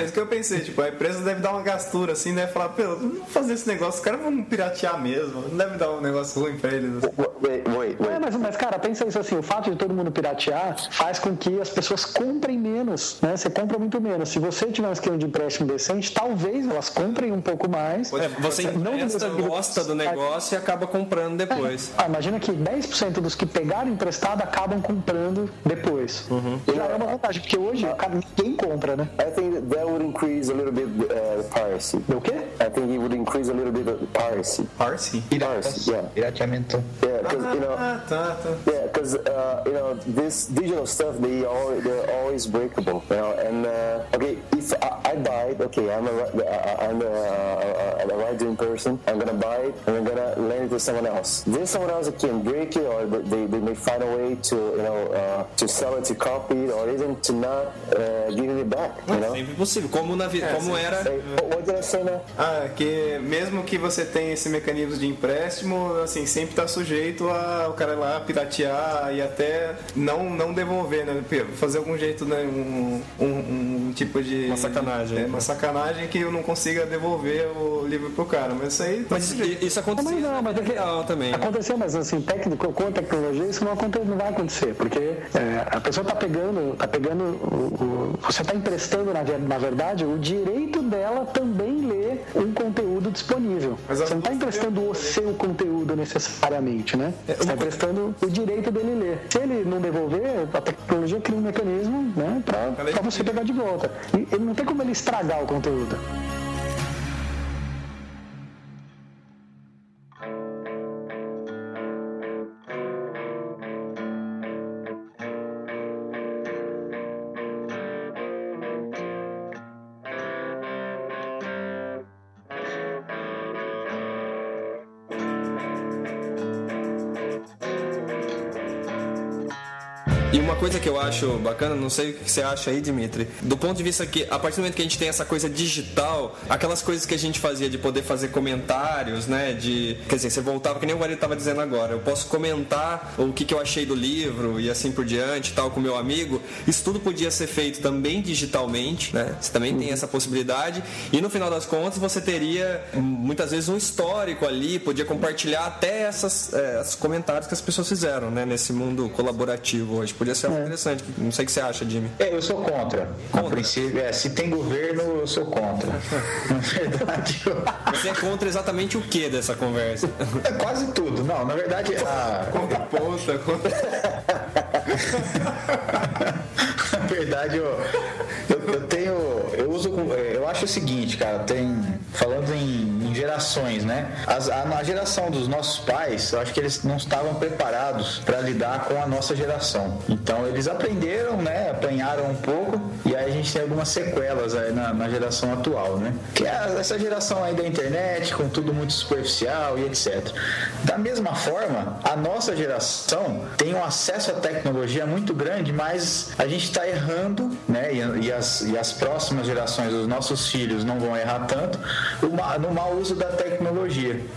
É isso que eu pensei, tipo, a empresa deve dar uma gastura assim, né? Falar, pô, vamos fazer esse negócio, os caras vão piratear mesmo, não deve dar um negócio ruim pra eles. assim. Wait, wait, É, wait. mas, mas, cara, pensa isso assim, o fato de todo mundo piratear faz com que as pessoas comprem menos, né? Você compra muito menos. Se você tiver um esquema de empréstimo decente, talvez elas comprem um pouco mais. É, você Não empresta, gosta do negócio e acaba comprando depois. Ah, imagina que 10% dos que pegaram emprestado acabam comprando depois. Uhum. Já é uma vantagem, porque hoje cara, ninguém compra, né? I think that would increase a little bit uh, the piracy. O quê? I think it would increase a little bit of piracy. Parse? Piracy, yeah. Pirateamento. Yeah, because, you know, Ah, tá, tá. Yeah, because uh, you know this digital stuff they all they're always breakable. You know, and uh, okay, if I, I buy it, okay, I'm a uh, I'm a, a, a right doing person. I'm gonna buy it and I'm gonna lend it to someone else. Then someone else can break it, or they, they may find a way to you know uh, to sell it, to copy it, or even to not uh, give it back. You know. Sempre possível. Como, na, como era. Say now? Ah, que mesmo que você tenha esse mecanismo de empréstimo, assim, sempre tá sujeito a o cara ir lá piratear e até não, não devolver, né? Fazer algum jeito, né? Um, um, um tipo de. Uma sacanagem. É, uma sacanagem que eu não consiga devolver o livro pro cara. Mas isso aí tá Mas isso acontecia Mas não, mas é que- real também. né? Aconteceu, mas assim, técnico, com tecnologia isso não, aconte, não vai acontecer, porque é, a pessoa está pegando, tá pegando o, o- você está emprestando, na, na verdade, o direito dela também ler um conteúdo disponível. Você não está emprestando o seu conteúdo necessariamente, né? Você está emprestando o direito dele ler. Se ele não devolver, a tecnologia cria um mecanismo né, para você pegar de volta. E ele não tem como ele estragar o conteúdo. Coisa que eu acho bacana, não sei o que você acha aí, Dimitri, do ponto de vista que, a partir do momento que a gente tem essa coisa digital, aquelas coisas que a gente fazia de poder fazer comentários, né? De. Quer dizer, você voltava, que nem o Guarani estava dizendo agora, eu posso comentar o que, que eu achei do livro e assim por diante, tal, com meu amigo. Isso tudo podia ser feito também digitalmente, né? Você também tem essa possibilidade. E no final das contas, você teria hum, muitas vezes um histórico ali, podia compartilhar até essas, é, esses comentários que as pessoas fizeram, né? Nesse mundo colaborativo hoje. Podia ser algo interessante. Não sei o que você acha, Jimmy. É, eu sou contra. A princípio, é, se tem governo, eu sou contra. [LAUGHS] Na verdade, eu- Você é contra exatamente o que dessa conversa? é quase tudo. Não, na verdade, a, Conta ponta, conta. [LAUGHS] Na verdade, eu, eu, eu tenho. Eu uso. Eu acho o seguinte, cara, tem. Falando em gerações, né? As- a, a geração dos nossos pais, eu acho que eles não estavam preparados para lidar com a nossa geração. Então eles aprenderam, né? Apanharam um pouco e aí a gente tem algumas sequelas aí na, na geração atual, né? Que é essa geração aí da internet, com tudo muito superficial e etc. Da mesma forma, a nossa geração tem um acesso à tecnologia muito grande, mas a gente está errando, né? E, e as, e as próximas gerações, os nossos filhos, não vão errar tanto no mau uso da tecnologia.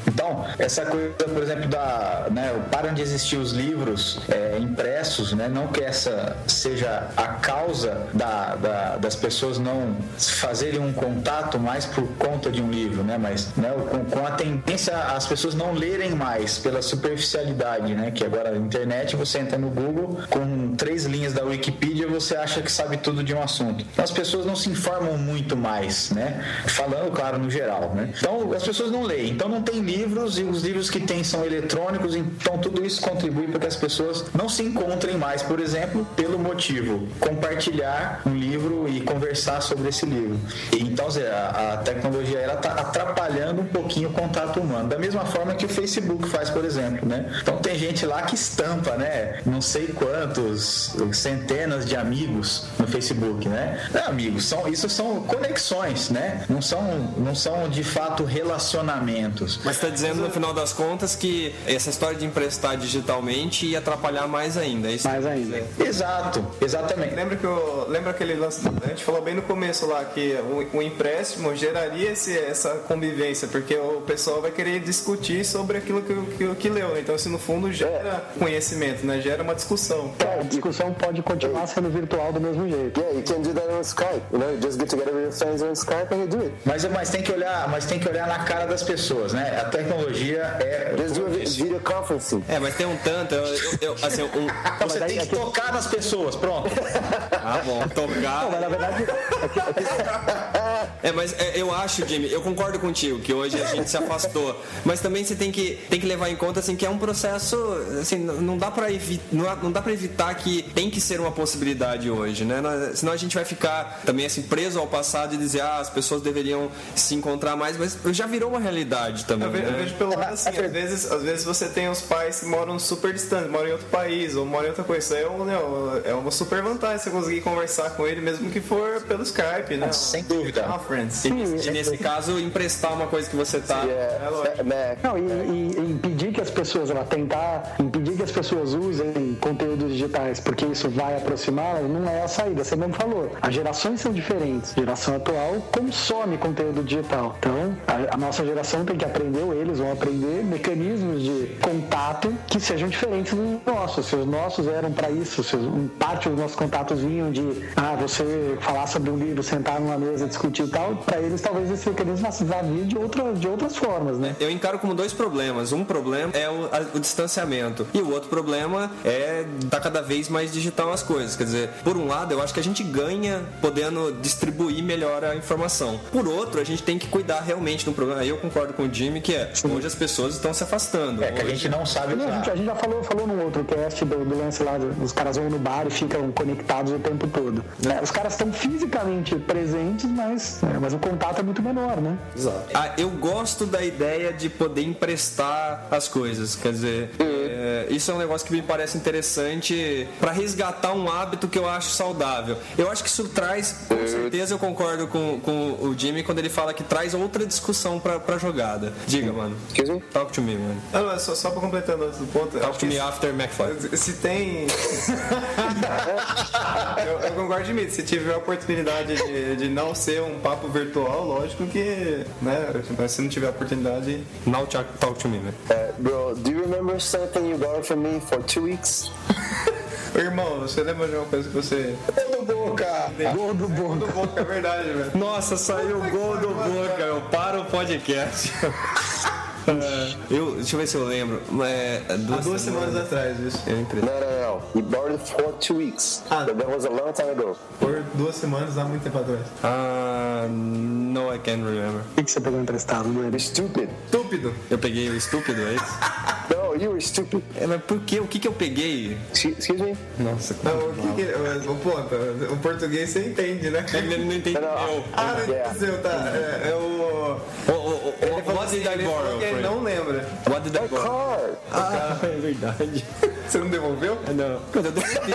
Então, essa coisa, por exemplo, da, né, param de existir os livros é, impressos, né, não que essa seja a causa da, da- das pessoas não fazerem um contato mais por conta de um livro, né, mas né, com, com a tendência as pessoas não lerem mais pela superficialidade, né, que agora na internet você entra no Google com três linhas da Wikipedia você acha que sabe tudo de um assunto. Então, as pessoas não se informam muito mais, né, falando claro no geral, né. Então as pessoas não leem, então não tem livros e os livros que tem são eletrônicos, então tudo isso contribui para que as pessoas não se encontrem mais, por exemplo, pelo motivo compartilhar um livro e conversar sobre esse livro. Então a, a tecnologia ela está atrapalhando um pouquinho o contato humano, da mesma forma que o Facebook faz, por exemplo, né? Então tem gente lá que estampa, né? Não sei quantos centenas de amigos no Facebook, né? Não, amigos, são isso são conexões, né? Não são não são de fato relacionamentos. Mas tá dizendo no final das contas que essa história de emprestar digitalmente ia atrapalhar mais ainda. é Isso Mais ainda. Exato, exatamente. Lembra que eu, lembra aquele lance, a gente falou bem no começo lá que o, o empréstimo geraria esse, essa convivência, porque o pessoal vai querer discutir sobre aquilo que, que, que leu, né? Então isso no fundo gera conhecimento, né? Gera uma discussão. A discussão pode continuar sendo virtual do mesmo jeito. Yeah, you can do that on Skype. You know, you just get together with your friends on Skype and you do it. Mas, mas tem que olhar, mas tem que olhar na cara das pessoas, né? A tecnologia é. Video conferencing. É, mas tem um tanto, eu, eu- eu- assim, um... [LAUGHS] Então você tem que tocar nas pessoas, pronto. [LAUGHS] Ah, bom, tocar... Não, mas na verdade, [LAUGHS] É, mas é, eu acho, Jimmy, eu concordo contigo que hoje a gente se afastou, mas também você tem que, tem que levar em conta assim que é um processo, assim, não não dá para não, não dá para evitar que tem que ser uma possibilidade hoje, né? Nós- Senão a gente vai ficar também assim preso ao passado e dizer ah, as pessoas deveriam se encontrar mais, mas já virou uma realidade também. Eu vejo, eu né? vejo pelo lado assim, às vezes, às vezes você tem os pais que moram super distantes, moram em outro país ou moram em outra coisa. Isso aí é, um, né, é uma super vantagem você conseguir conversar com ele, mesmo que for pelo Skype, né? Sem dúvida. E, e nesse caso emprestar uma coisa que você tá Yeah, Mac. Não, e, e- e impedir que as pessoas, ela tentar impedir que as pessoas usem conteúdos digitais, porque isso vai aproximá-las, não é a saída. Você mesmo falou. As gerações são diferentes. A geração atual consome conteúdo digital. Então, a, a nossa geração que aprender, ou eles vão aprender, mecanismos de contato que sejam diferentes dos nossos. Se os nossos eram para isso, se parte dos nossos contatos vinham de ah, você falar sobre um livro, sentar numa mesa, discutir e tal, para eles talvez esse mecanismo vá vir de, outra, de outras formas, né? Eu encaro como dois problemas. Um problema é o, a- o distanciamento. E o outro problema é tá cada vez mais digital as coisas. Quer dizer, por um lado, eu acho que a gente ganha podendo distribuir melhor a informação. Por outro, a gente tem que cuidar realmente do problema. Aí eu concordo com o Jimmy que é hoje as pessoas estão se afastando. É que a Hoje- gente não sabe Não, a, gente, a gente já falou, falou num outro cast do, do lance lá, os caras vão no bar e ficam conectados o tempo todo. É, os caras estão fisicamente presentes, mas, é, mas o contato é muito menor, né? Ah, eu gosto da ideia de poder emprestar as coisas. Quer dizer, é, isso é um negócio que me parece interessante para resgatar um hábito que eu acho saudável. Eu acho que isso traz, com certeza eu concordo com, com o Jimmy quando ele fala que traz outra discussão pra, pra jogada. Diga, mano. Excuse me? Talk to me, mano. Não, não, só, só pra completando antes do ponto. Talk to me after McFly. [LAUGHS] Se tem. [LAUGHS] eu, eu concordo de mim. Se tiver a oportunidade de, de não ser um papo virtual, lógico que. Né, mas se não tiver a oportunidade. Now talk, talk to me, man. Uh, bro, do you remember something you got from me for two weeks? [LAUGHS] Irmão, você lembra de uma coisa que você. Gol do Boca! Gol do Do Boca. Boca, é verdade, velho. Nossa, saiu o gol do Boca. Eu paro o podcast. [LAUGHS] É, [LAUGHS] eu, deixa eu ver se eu lembro. É, Há duas semanas atrás, isso. Eu emprestei. No, no, no. He borrowed it for two weeks. Ah. But that was a long time ago. Por duas semanas, há muito tempo atrás. Ah, no, I can't remember. O que que você pegou emprestado dele? stupid. Estúpido. Eu peguei o estúpido, é isso? [LAUGHS] No, you were stupid. É, mas por quê? O que que eu peguei? Excuse me? Nossa, Não, o que que. O, o ponto, o português você entende, né? ele não entendeu. Não, não. Ah, não entendeu, tá. É, é o. O, what assim, did I ele borrow? Ele não lembra. What did I? Car. Ah, é verdade. [LAUGHS] Você não devolveu? Não. Quando [LAUGHS] eu devolvi.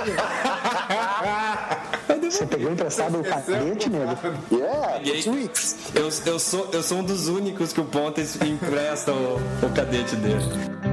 Você pegou emprestado o cadete, nego? Yeah. Eu, eu, sou, eu sou um dos únicos que o Pontes empresta o, o cadete dele.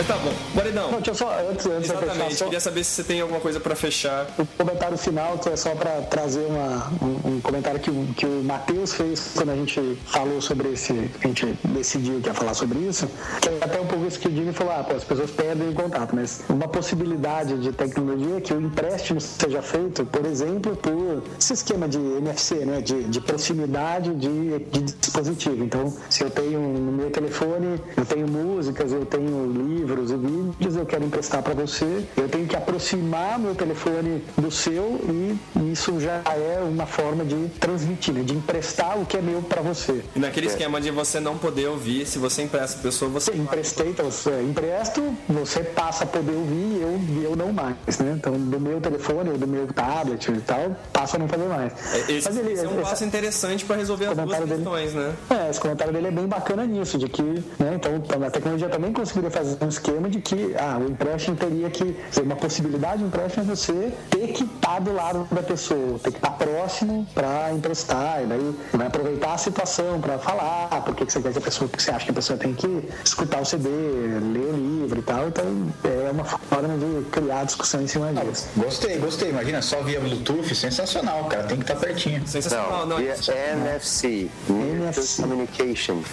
Mas tá bom. Guaridão, Não, deixa eu só, antes, antes exatamente. só Queria saber se você tem alguma coisa pra fechar. o comentário final, que é só para trazer uma, um, um comentário que, o- que o Matheus fez quando a gente falou sobre esse, a gente decidiu que ia falar sobre isso, que é até um pouco isso que o Jimmy falou, ah, pô, as pessoas perdem o contato, mas uma possibilidade de tecnologia é que o empréstimo seja feito, por exemplo, por esse esquema de NFC, né, de, de proximidade de, de dispositivo. Então, se eu tenho no meu telefone, eu tenho músicas, eu tenho livros e vídeos, eu quero emprestar para você, eu tenho que aproximar meu telefone do seu e isso já é uma forma de transmitir, né, de emprestar o que é meu para você. E naquele esquema de você não poder ouvir, se você empresta a pessoa, você Emprestei, então você empresto, você passa a poder ouvir e eu, eu não mais, né? Então, do meu telefone ou do meu tablet e tal, passa a não fazer mais. É, Esse, Mas ele- esse é um esse- passo interessante pra resolver as duas comentário dele. questões, né? É, esse comentário dele é bem bacana nisso, de que, né, então a tecnologia também conseguiria fazer esquema de que ah, o empréstimo teria que ser uma possibilidade de empréstimo é você ter que estar do lado da pessoa, ter que estar próximo para emprestar, e daí vai aproveitar a situação para falar por que você quer que a pessoa, porque você acha que a pessoa tem que escutar o CD, ler o livro e tal, então é uma forma de criar discussão em cima disso. Gostei, gostei. Imagina, só via Bluetooth, sensacional, cara. Tem que estar pertinho. Sensacional, não. via NFC, Mutual NFC. Communication. [LAUGHS]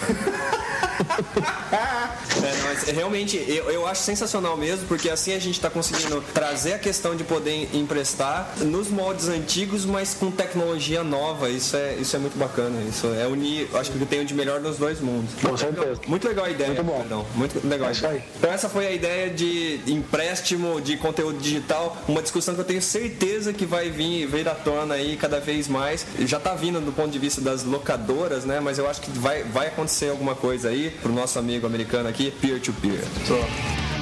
É, não, realmente, eu, eu acho sensacional mesmo, porque assim a gente está conseguindo trazer a questão de poder emprestar nos moldes antigos, mas com tecnologia nova. Isso é, isso é muito bacana. Isso é unir, acho que tem o de melhor dos dois mundos. Com certeza. Muito legal a ideia, Muito bom. perdão. Muito legal É. Então essa foi a ideia de empréstimo de conteúdo digital, uma discussão que eu tenho certeza que vai vir, vir à tona aí cada vez mais. Já está vindo do ponto de vista das locadoras, né? Mas eu acho que vai, vai acontecer alguma coisa aí pro nosso amigo americano aqui, peer-to-peer. Então é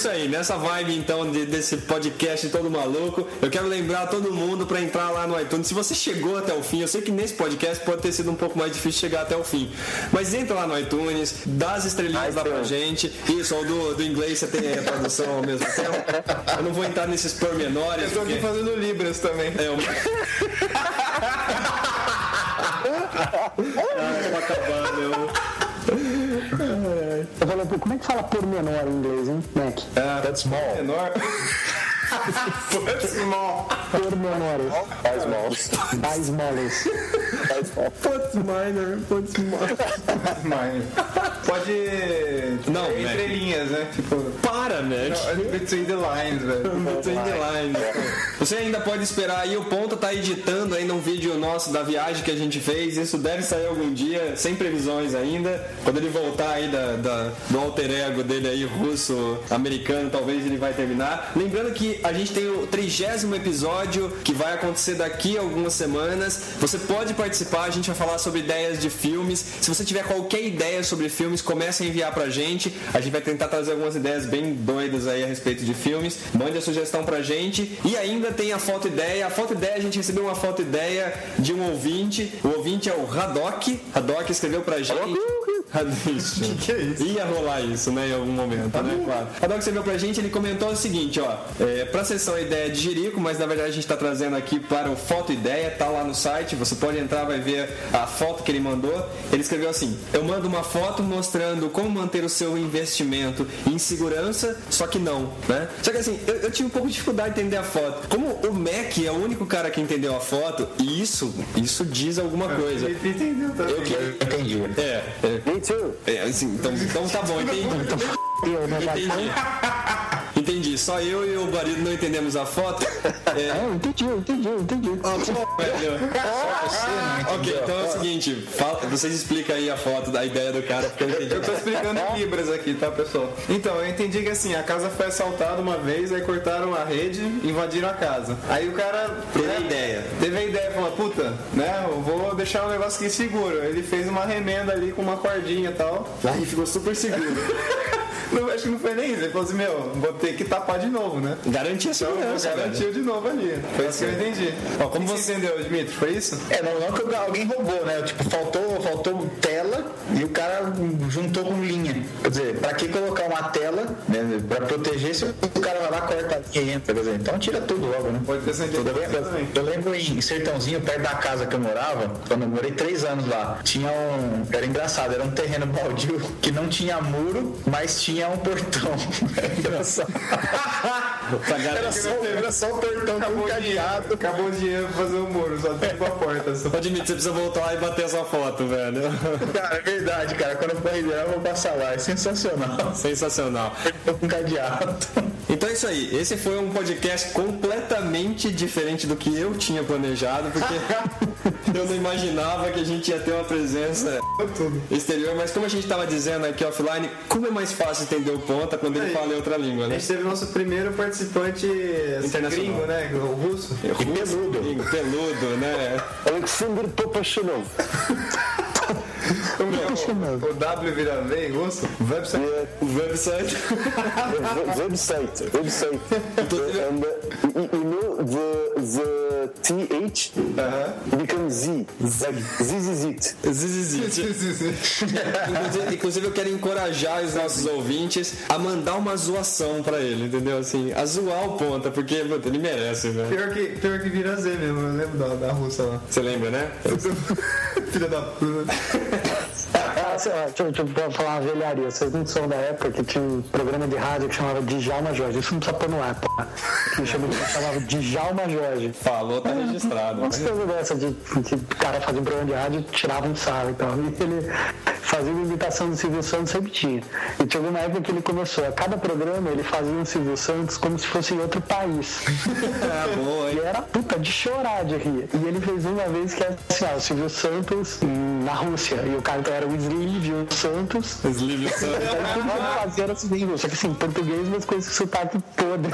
isso aí, nessa vibe então de- desse podcast todo maluco, eu quero lembrar todo mundo para entrar lá no iTunes. Se você chegou até o fim, eu sei que nesse podcast pode ter sido um pouco mais difícil chegar até o fim, mas entra lá no iTunes, dá as estrelinhas lá pra gente. Isso, ou do, do inglês você tem a tradução ao mesmo tempo. Eu não vou entrar nesses pormenores. Eu tô aqui porque- fazendo Libras também. é, uma... [LAUGHS] ah, eu vou acabar, meu. Eu pô, como é que fala pormenor em inglês, hein, Mac? That's small. [LAUGHS] Menor. Small. Pormenores. As malls. Da smallest. Putz minor, putz minor. Pode. Não, é, Mac. entrelinhas, né? Tipo. Para, Mac. Between the lines, velho. Between the lines. Você ainda pode esperar aí, o Ponta tá editando ainda um vídeo nosso da viagem que a gente fez. Isso deve sair algum dia, sem previsões ainda. Quando ele voltar aí da, da- do alter ego dele aí, russo-americano, talvez ele vai terminar. Lembrando que a gente tem o trigésimo episódio que vai acontecer daqui a algumas semanas. Você pode participar, a gente vai falar sobre ideias de filmes. Se você tiver qualquer ideia sobre filmes, comece a enviar pra gente. A gente vai tentar trazer algumas ideias bem doidas aí a respeito de filmes. Mande a sugestão pra gente. E ainda tem a foto ideia. A foto ideia, a gente recebeu uma foto ideia de um ouvinte. O ouvinte é o Radok. Radok escreveu pra gente. Isso. [LAUGHS] Que que é isso? Ia rolar isso, né, em algum momento, né? Claro. Radok escreveu pra gente, ele comentou o seguinte, ó. É, pra sessão ideia de Jerico, mas na verdade a gente tá trazendo aqui para o Foto Ideia, tá lá no site, você pode entrar, vai ver a foto que ele mandou. Ele escreveu assim: Eu mando uma foto mostrando como manter o seu investimento em segurança, só que não, né? Só que assim, eu, eu tive um pouco de dificuldade de entender a foto. Como o Mac é o único cara que entendeu a foto, e isso, isso diz alguma coisa. Felipe entendeu também. Eu que. Entendi. É, é, Me too. é, assim, então, então tá bom, entendi. Eu, né? Entendi. [LAUGHS] Entendi. Só eu e o Barido não entendemos a foto. É, É, eu entendi, eu entendi, eu entendi. velho. Ok, então é o seguinte, fala- vocês explicam aí a foto da ideia do cara, porque eu entendi. Eu tô explicando em Libras aqui, tá, pessoal? Então, eu entendi que assim, a casa foi assaltada uma vez, aí cortaram a rede, invadiram a casa. Aí o cara. Teve né, a ideia. Teve a ideia, falou, puta, né? Eu vou deixar o negócio aqui seguro. Ele fez uma remenda ali com uma cordinha e tal. Aí ficou super seguro. [LAUGHS] Não, acho que não foi nem isso. Ele falou assim, meu, vou ter que tapar de novo, né? Garantia Então, segurança, velho. garantiu de novo ali. Foi isso que eu entendi. Ó, como você- você entendeu, Dimitri? Foi isso? É, não, não que alguém roubou, né? Tipo, faltou, faltou tela e o cara juntou com linha. Quer dizer, pra que colocar uma tela, né? Pra proteger se o cara vai lá, corta a linha e entra, quer dizer, então tira tudo logo, né? Pode ter sentido Eu lembro, eu lembro em Sertãozinho, perto da casa que eu morava, quando eu morei três anos lá, tinha um. Era engraçado, era um terreno baldio que não tinha muro, mas tinha um portão. Era só, era só o portão com um cadeado. Acabou o dinheiro pra fazer o muro, só tem uma porta. Só... Ô, Dimitri, você precisa voltar lá e bater essa foto, velho. Cara, é verdade, cara. Quando eu for Ribeirão, eu vou passar lá. É sensacional. Sensacional. Tô com cadeado. Então é isso aí. Esse foi um podcast completamente diferente do que eu tinha planejado, porque [LAUGHS] eu não imaginava que a gente ia ter uma presença exterior, mas como a gente estava dizendo aqui offline, como é mais fácil entender o ponta quando ele Aí. fala em outra língua, A né? gente teve o nosso primeiro participante assim, Internacional. gringo, né? O russo. E peludo. Peludo, né? Alexander Popashinov. [LAUGHS] É o, o W vira V em russo? Website. O website. Web- [LAUGHS] website, website. uh, you, you know the the th becomes z, like this is it. Zizizite. Inclusive, inclusive, eu quero encorajar os nossos ouvintes a mandar uma zoação pra ele, entendeu? Assim, a zoar o ponta, porque ele merece, velho. Pior que, pior que vira Z mesmo, eu lembro da, da russa lá. Você lembra, né? [LAUGHS] Filha da puta. [LAUGHS] Lá, deixa, eu- deixa eu falar uma velharia. Vocês não são da época que tinha um programa de rádio que chamava Djalma Jorge. Isso não precisa pôr no ar, pô. Que chama, chamava Djalma Jorge. Falou, tá registrado. Umas coisas dessa de que o cara fazia um programa de rádio e tirava um sarro e tal. E ele fazia uma imitação do Silvio Santos, sempre tinha. E tinha uma época que ele começou, a cada programa ele fazia um Silvio Santos como se fosse em outro país. [LAUGHS] Ah, boa, E hein? era puta de chorar de rir. E ele fez uma vez que é assim, ó, o Silvio Santos hum, na Rússia. E o cara então era o Slívio Santos. Os livros são... Então tudo que ele fazia era só que assim, português, mas com esse sotaque podre.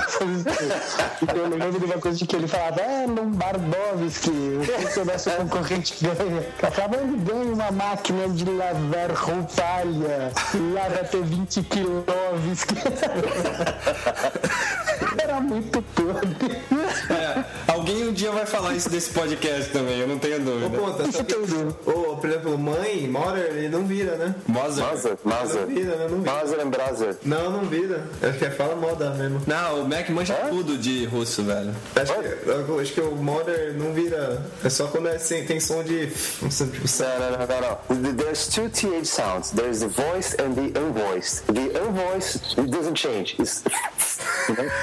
Então eu lembro de uma coisa de que ele falava, é Lombardovski, o que o nosso concorrente ganha. Ele ganha uma máquina de lavar roupalha, lava até 20 quilovski. [LAUGHS] Era muito podre. É, alguém um dia vai falar isso desse podcast também, eu não tenho Ô, dúvida. ponta, só que, ô, por exemplo, mãe, mother, ele não vira, né? Mother, Não mother, vira, né? Não vira. mother and brother. Não, não vira. Acho que é fala moda mesmo. Não, o Mac manja tudo de russo, velho. Acho que, acho que o mother não vira. É só quando é, tem som de. Tipo, No, no, no, no, no. There's two th sounds. There's the voiced and the unvoiced. The unvoiced it doesn't change. It's?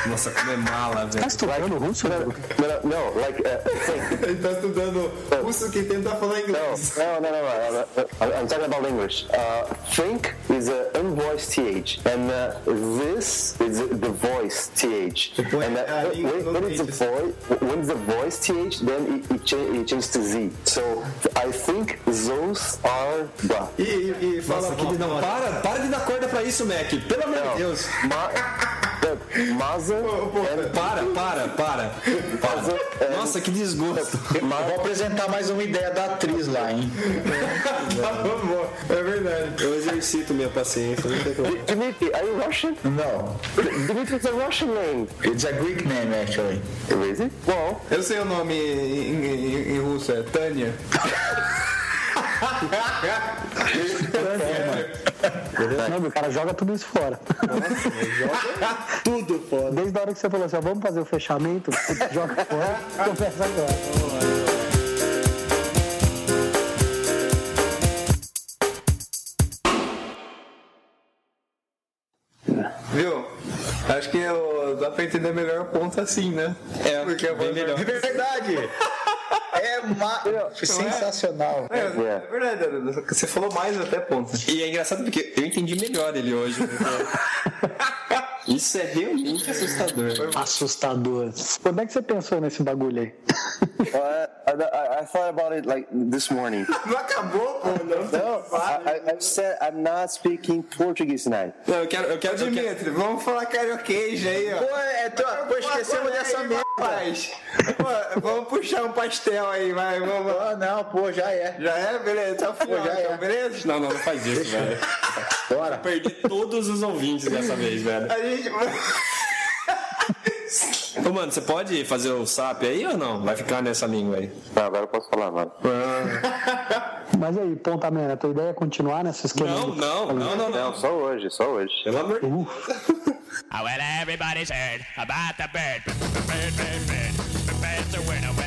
Nossa, como é mala, velho. Tá estudando russo, né? no, like uh, ele tá estudando russo que tenta falar inglês. no. no, no. I'm talking about English. Uh, think is an unvoiced th, and uh, this is the voiced th. When- And uh, when, when it's a voice, when it's a voice th, then it, it, cha- it changes to z. So I think those are the. E, e, e fala Nossa, que não, para, para de dar corda pra isso, Mac. Pelo amor de Deus. Ma- mother and Para, para, para. para. Nossa, que desgosto. Eu vou apresentar mais uma ideia da atriz lá, hein? É [LAUGHS] verdade. Eu exercito minha paciência. Dmitry, are you Russian? Não. Dmitry is a Russian name. It's a Greek name, actually. Is it? Well, Eu sei o nome em, em- em russo, é Tânia. Não, o cara joga tudo isso fora. [LAUGHS] Tudo foda. Desde a hora que você falou assim, ó, vamos fazer o fechamento, você [LAUGHS] joga fora, começa agora. Viu? Acho que eu, dá pra entender melhor o ponto assim, né? É, Porque bem melhor. [LAUGHS] É verdade! É ma... sensacional. É, é verdade, você falou mais até ponto. E é engraçado porque eu entendi melhor ele hoje. porque- [LAUGHS] Isso é realmente assustador. Assustador. Quando é que você pensou nesse bagulho aí? [LAUGHS] uh, I, I, thought about it like this morning. [LAUGHS] Não acabou, pô, não. No, I, I, said I'm not speaking Portuguese tonight. Não, eu quero, eu quero, eu quero, Dimitri, vamos falar carioquês aí, ó. Pô, é, tô, pô esquecemos dessa merda. Rapaz, pô, vamos puxar um pastel aí, vai, vamos. Ah, não, pô, já é. Já é? Beleza, tá final, já é. então, beleza? Não, não, não faz isso, velho. Bora. Perder todos os ouvintes dessa vez, velho. A gente. Ô, mano, você pode fazer o SAP aí ou não? Vai ficar nessa língua aí. Não, agora eu posso falar, mano. Mas aí, Pontamena, a tua ideia é continuar nessa esquema? Não, do- não, não, não, Não, não. só hoje, só hoje. Pelo amor de Oh, well, everybody's heard about the bird. Bird, bird, bird. The bird's a winner.